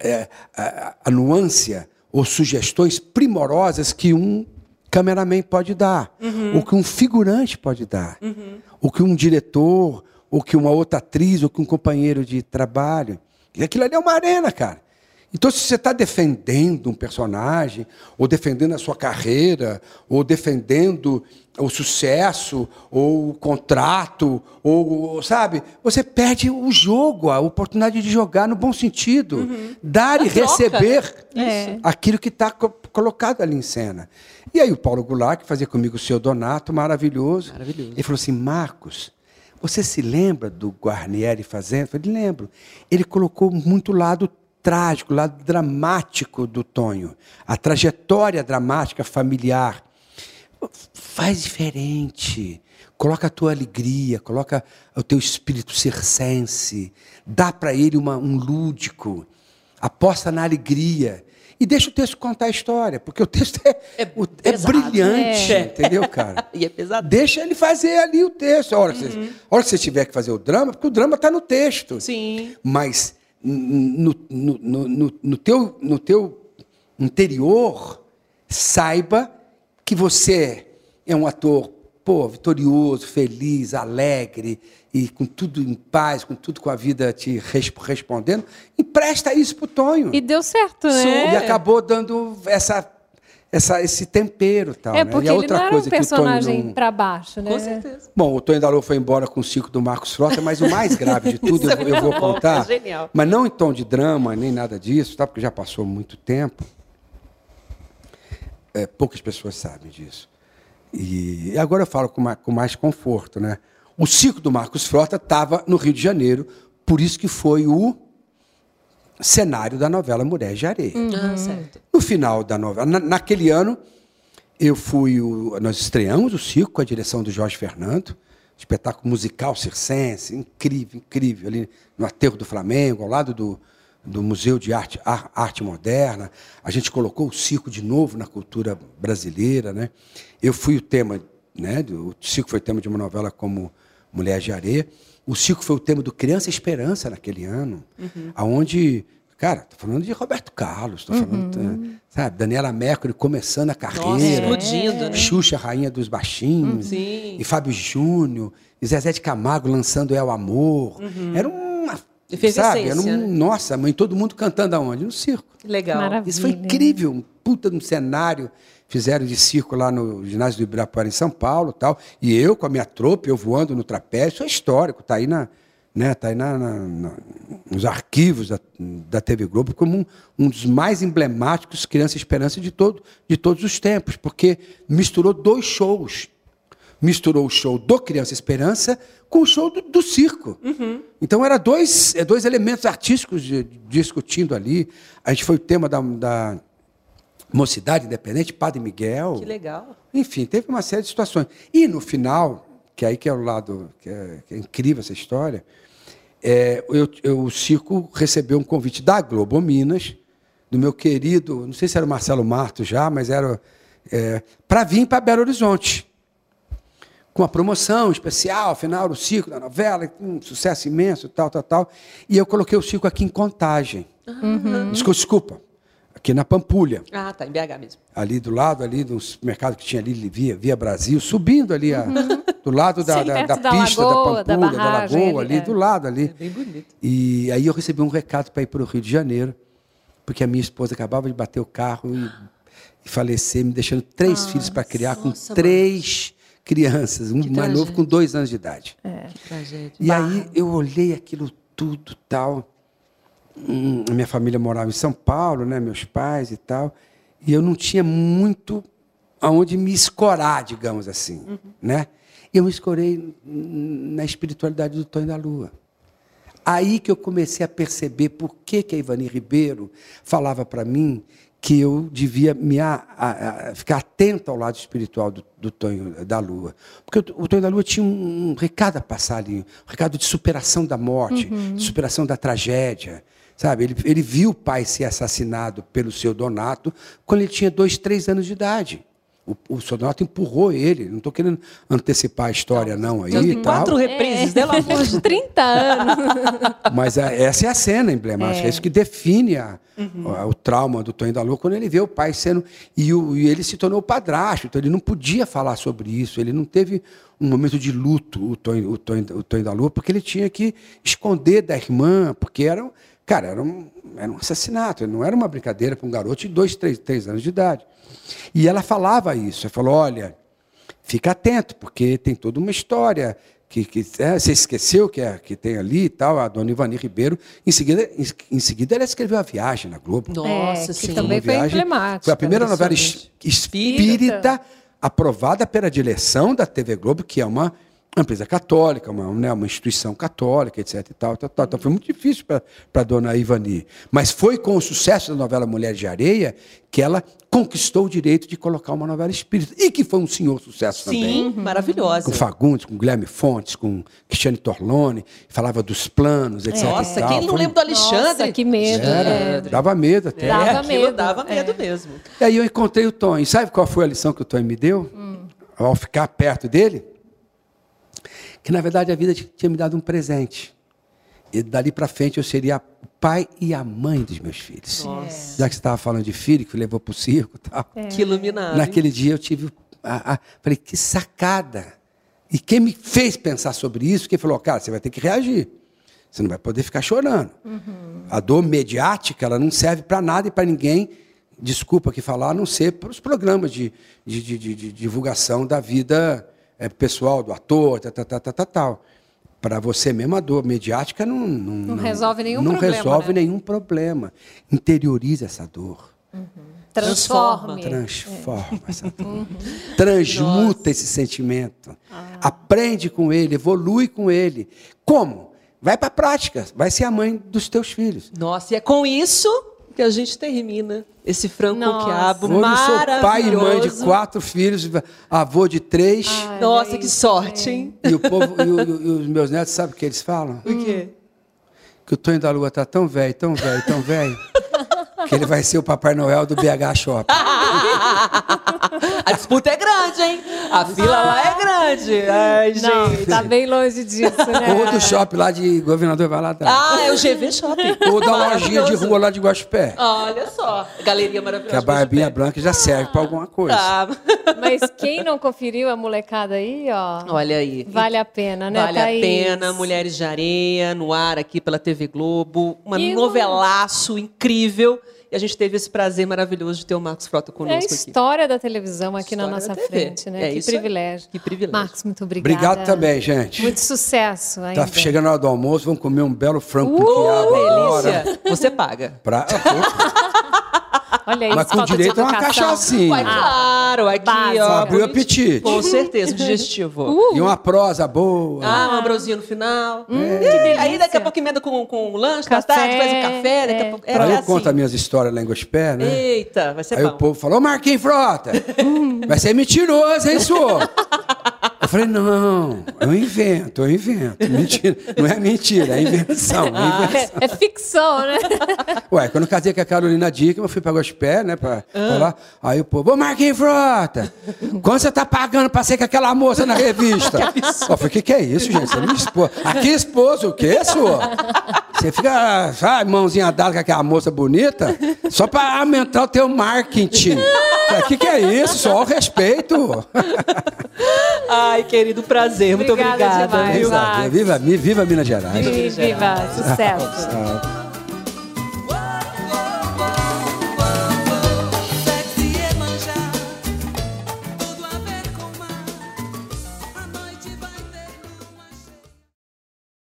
é, a, a nuance ou sugestões primorosas que um cameraman pode dar, uhum. ou que um figurante pode dar, uhum. ou que um diretor, ou que uma outra atriz, ou que um companheiro de trabalho. E aquilo ali é uma arena, cara. Então, se você está defendendo um personagem, ou defendendo a sua carreira, ou defendendo o sucesso, ou o contrato, ou, sabe, você perde o jogo, a oportunidade de jogar no bom sentido. Uhum. Dar a e troca. receber é. aquilo que está colocado ali em cena. E aí o Paulo Goulart, que fazia comigo o seu Donato, maravilhoso, maravilhoso. ele falou assim, Marcos, você se lembra do Guarnieri fazendo? Falei, lembro. Ele colocou muito lado trágico, lado dramático do Tonho. A trajetória dramática familiar. Faz diferente. Coloca a tua alegria, coloca o teu espírito circense. Dá para ele uma, um lúdico. Aposta na alegria. E deixa o texto contar a história, porque o texto é, é, é brilhante, é. entendeu, cara? e é pesado. Deixa ele fazer ali o texto. A hora, uhum. que, você, a hora que você tiver que fazer o drama, porque o drama está no texto. Sim. Mas no, no, no, no, teu, no teu interior, saiba que você é um ator pô, vitorioso, feliz, alegre e com tudo em paz, com tudo com a vida te respondendo, empresta isso pro Tonho. E deu certo, né? E acabou dando essa essa, esse tempero tal. É, porque né? e a outra ele não coisa era um personagem não... para baixo, né? Com certeza. Bom, o Tonho Dalô foi embora com o ciclo do Marcos Frota, mas o mais grave de tudo eu, é eu, vou contar. É genial. Mas não em tom de drama, nem nada disso, tá? porque já passou muito tempo. É, poucas pessoas sabem disso. E agora eu falo com mais, com mais conforto, né? O ciclo do Marcos Frota estava no Rio de Janeiro, por isso que foi o cenário da novela Mulher de Areia. Uhum. Ah, no final da novela, na, naquele ano, eu fui o, nós estreamos o circo com a direção do Jorge Fernando, espetáculo musical circense, incrível, incrível, ali no Aterro do Flamengo, ao lado do, do Museu de Arte, Arte Moderna. A gente colocou o circo de novo na cultura brasileira. Né? Eu fui o tema, né, o circo foi o tema de uma novela como Mulher de Areia. O circo foi o tema do Criança Esperança naquele ano, uhum. aonde Cara, tô falando de Roberto Carlos, tô falando, uhum. sabe, Daniela Mercury começando a carreira. Nossa, explodindo, né? Xuxa, rainha dos baixinhos. Uhum. E Fábio Júnior, e Zezé de Camargo lançando É o Amor. Uhum. Era uma Sabe? Era um, né? Nossa, mãe, todo mundo cantando aonde? No circo. Legal. Maravilha. Isso foi incrível, um puta no cenário. Fizeram de circo lá no ginásio do Ibirapuera, em São Paulo tal. E eu, com a minha tropa, eu voando no trapézio. Isso é histórico, está aí, na, né, tá aí na, na, na, nos arquivos da, da TV Globo como um, um dos mais emblemáticos Criança Esperança de, todo, de todos os tempos, porque misturou dois shows misturou o show do Criança Esperança com o show do, do circo. Uhum. Então, eram dois, é, dois elementos artísticos de, de, discutindo ali. A gente foi o tema da, da Mocidade Independente, Padre Miguel. Que legal. Enfim, teve uma série de situações. E no final, que aí que é o lado que é, que é incrível essa história, é, eu, eu, o circo recebeu um convite da Globo Minas, do meu querido, não sei se era o Marcelo Marto já, mas era é, para vir para Belo Horizonte com uma promoção especial, final do ciclo da novela, um sucesso imenso, tal, tal, tal. E eu coloquei o ciclo aqui em Contagem. Uhum. Desculpa, desculpa. Aqui na Pampulha. Ah, tá, em BH mesmo. Ali do lado, ali do supermercado que tinha ali, via, via Brasil, subindo ali, a, uhum. do lado da, Sim, da, da, da pista lagoa, da Pampulha, da, barragem, da Lagoa, ali, é. do lado ali. É bem bonito. E aí eu recebi um recado para ir para o Rio de Janeiro, porque a minha esposa acabava de bater o carro e, e falecer, me deixando três ah, filhos para criar, nossa, com três crianças, um mais novo com dois anos de idade. É, tragédia. E aí eu olhei aquilo tudo tal minha família morava em São Paulo, né, meus pais e tal, e eu não tinha muito aonde me escorar, digamos assim, uhum. né? Eu me escorei na espiritualidade do Tonho da Lua. Aí que eu comecei a perceber por que, que a Ivani Ribeiro falava para mim que eu devia me a, a, a, ficar atento ao lado espiritual do, do Tonho da Lua. Porque o, o Tonho da Lua tinha um, um, recado a passar ali, um recado de superação da morte, uhum. de superação da tragédia. Sabe, ele, ele viu o pai ser assassinado pelo seu Donato quando ele tinha dois, três anos de idade. O, o seu Donato empurrou ele. Não estou querendo antecipar a história, não. Aí, tem quatro reprises, é. dela de 30 anos. Mas a, essa é a cena emblemática, é, é isso que define a, uhum. a, o trauma do Tonho da Lua, quando ele vê o pai sendo. E, o, e ele se tornou padrasto, então ele não podia falar sobre isso, ele não teve um momento de luto, o Tonho, o Tonho, o Tonho da Lua, porque ele tinha que esconder da irmã, porque eram Cara, era um, era um assassinato, não era uma brincadeira para um garoto de dois, três, três anos de idade. E ela falava isso, ela falou, olha, fica atento, porque tem toda uma história que, que é, você esqueceu que, é, que tem ali e tal, a dona Ivani Ribeiro. Em seguida, em, em, seguida ela escreveu A Viagem na Globo. Nossa, é, sim. também foi emblemática. Foi a primeira novela espírita, espírita aprovada pela direção da TV Globo, que é uma uma empresa católica, uma, né, uma instituição católica, etc. E tal, tal, tal. Então foi muito difícil para a dona Ivani. Mas foi com o sucesso da novela Mulheres de Areia que ela conquistou o direito de colocar uma novela espírita. E que foi um senhor sucesso Sim, também. Sim, maravilhosa. Com Fagundes, com Guilherme Fontes, com Cristiane Torlone, falava dos planos, etc. Nossa, quem não lembra do Alexandre? Nossa, que medo. Era, é. Dava medo até. É, dava medo. Dava medo é. mesmo. E aí eu encontrei o Tony. Sabe qual foi a lição que o Tony me deu? Hum. Ao ficar perto dele? Que na verdade a vida tinha me dado um presente. E dali para frente eu seria o pai e a mãe dos meus filhos. Nossa. Já que você estava falando de filho que levou para o circo e tal. É. Que iluminado. Naquele dia eu tive. A, a, falei, que sacada. E quem me fez pensar sobre isso, quem falou, cara, você vai ter que reagir. Você não vai poder ficar chorando. Uhum. A dor mediática, ela não serve para nada e para ninguém, desculpa que falar, a não ser para os programas de, de, de, de divulgação da vida é, pessoal do ator, tal, tal, tal, tal, tal. Para você mesmo, a dor mediática não, não, não, não resolve nenhum não problema. Não resolve né? nenhum problema. Interioriza essa dor. Uhum. Transforma. Transforma é. essa dor. Uhum. Transmuta Nossa. esse sentimento. Ah. Aprende com ele, evolui com ele. Como? Vai para a prática, vai ser a mãe dos teus filhos. Nossa, e é com isso que a gente termina esse frango Nossa. quiabo maravilhoso. Eu sou pai e mãe de quatro filhos, avô de três. Ai, Nossa, que sorte, hein? E, o povo, e, o, e, os meus netos, sabe o que eles falam? O quê? Que o Tonho da Lua está tão velho, tão velho, tão velho, que ele vai ser o Papai Noel do BH Shopping. A disputa é grande, hein? A fila lá é grande. Ai, Não, gente. tá bem longe disso, né? Ou do shopping lá de Governador vai lá atrás. Ah, é o GV Shopping. Ou da lojinha de rua lá de Guaxupé. Olha só. Galeria maravilhosa. Que a barbinha branca já serve para alguma coisa. Ah. Mas quem não conferiu a molecada aí, ó. Olha aí. Vale a pena, né, Vale Thaís? a pena. Mulheres de Areia, no ar aqui pela TV Globo. Uma e novelaço incrível. E a gente teve esse prazer maravilhoso de ter o Marcos Frota conosco aqui. É a história aqui. da televisão aqui história na nossa frente, né? É que privilégio. Que privilégio. Marcos, muito obrigada. Obrigado também, gente. Muito sucesso ainda. Tá chegando a hora do almoço, vamos comer um belo frango uh, com quiabo delícia. agora. Você paga. Pra... Olha isso, Mas com direito a uma cachaçinha. Ué, claro, aqui, Base. ó. Abriu o apetite. Com certeza, digestivo. Uh. E uma prosa boa. Ah, uma brosinha no final. Hum, é. Aí daqui a pouco emenda com, com o lanche, café, da tarde, faz um café, daqui a pouco. É, Aí eu assim. conto as minhas histórias lá em Gospé, né? Eita, vai ser Aí bom. o povo falou, Marquinhos Frota, vai ser mentiroso, hein, senhor? Eu falei, não, eu invento, eu invento. Mentira. Não é mentira, é invenção. É, invenção. é, é ficção, né? Ué, quando eu casei com a Carolina Dickman, eu fui para Gospé, né? Pra, ah. lá. Aí o povo, ô Marquinhos Frota, quanto você tá pagando para ser com aquela moça na revista? eu falei, o que, que é isso, gente? Você não me expôs. Aqui esposo, o quê, senhor? Você fica, sabe, mãozinha dada com aquela moça bonita, só para aumentar o teu marketing. O que, que é isso? Só o respeito. Ai, querido, prazer. Muito obrigada. Demais, viva, viva, viva Minas Gerais. Viva, viva sucesso.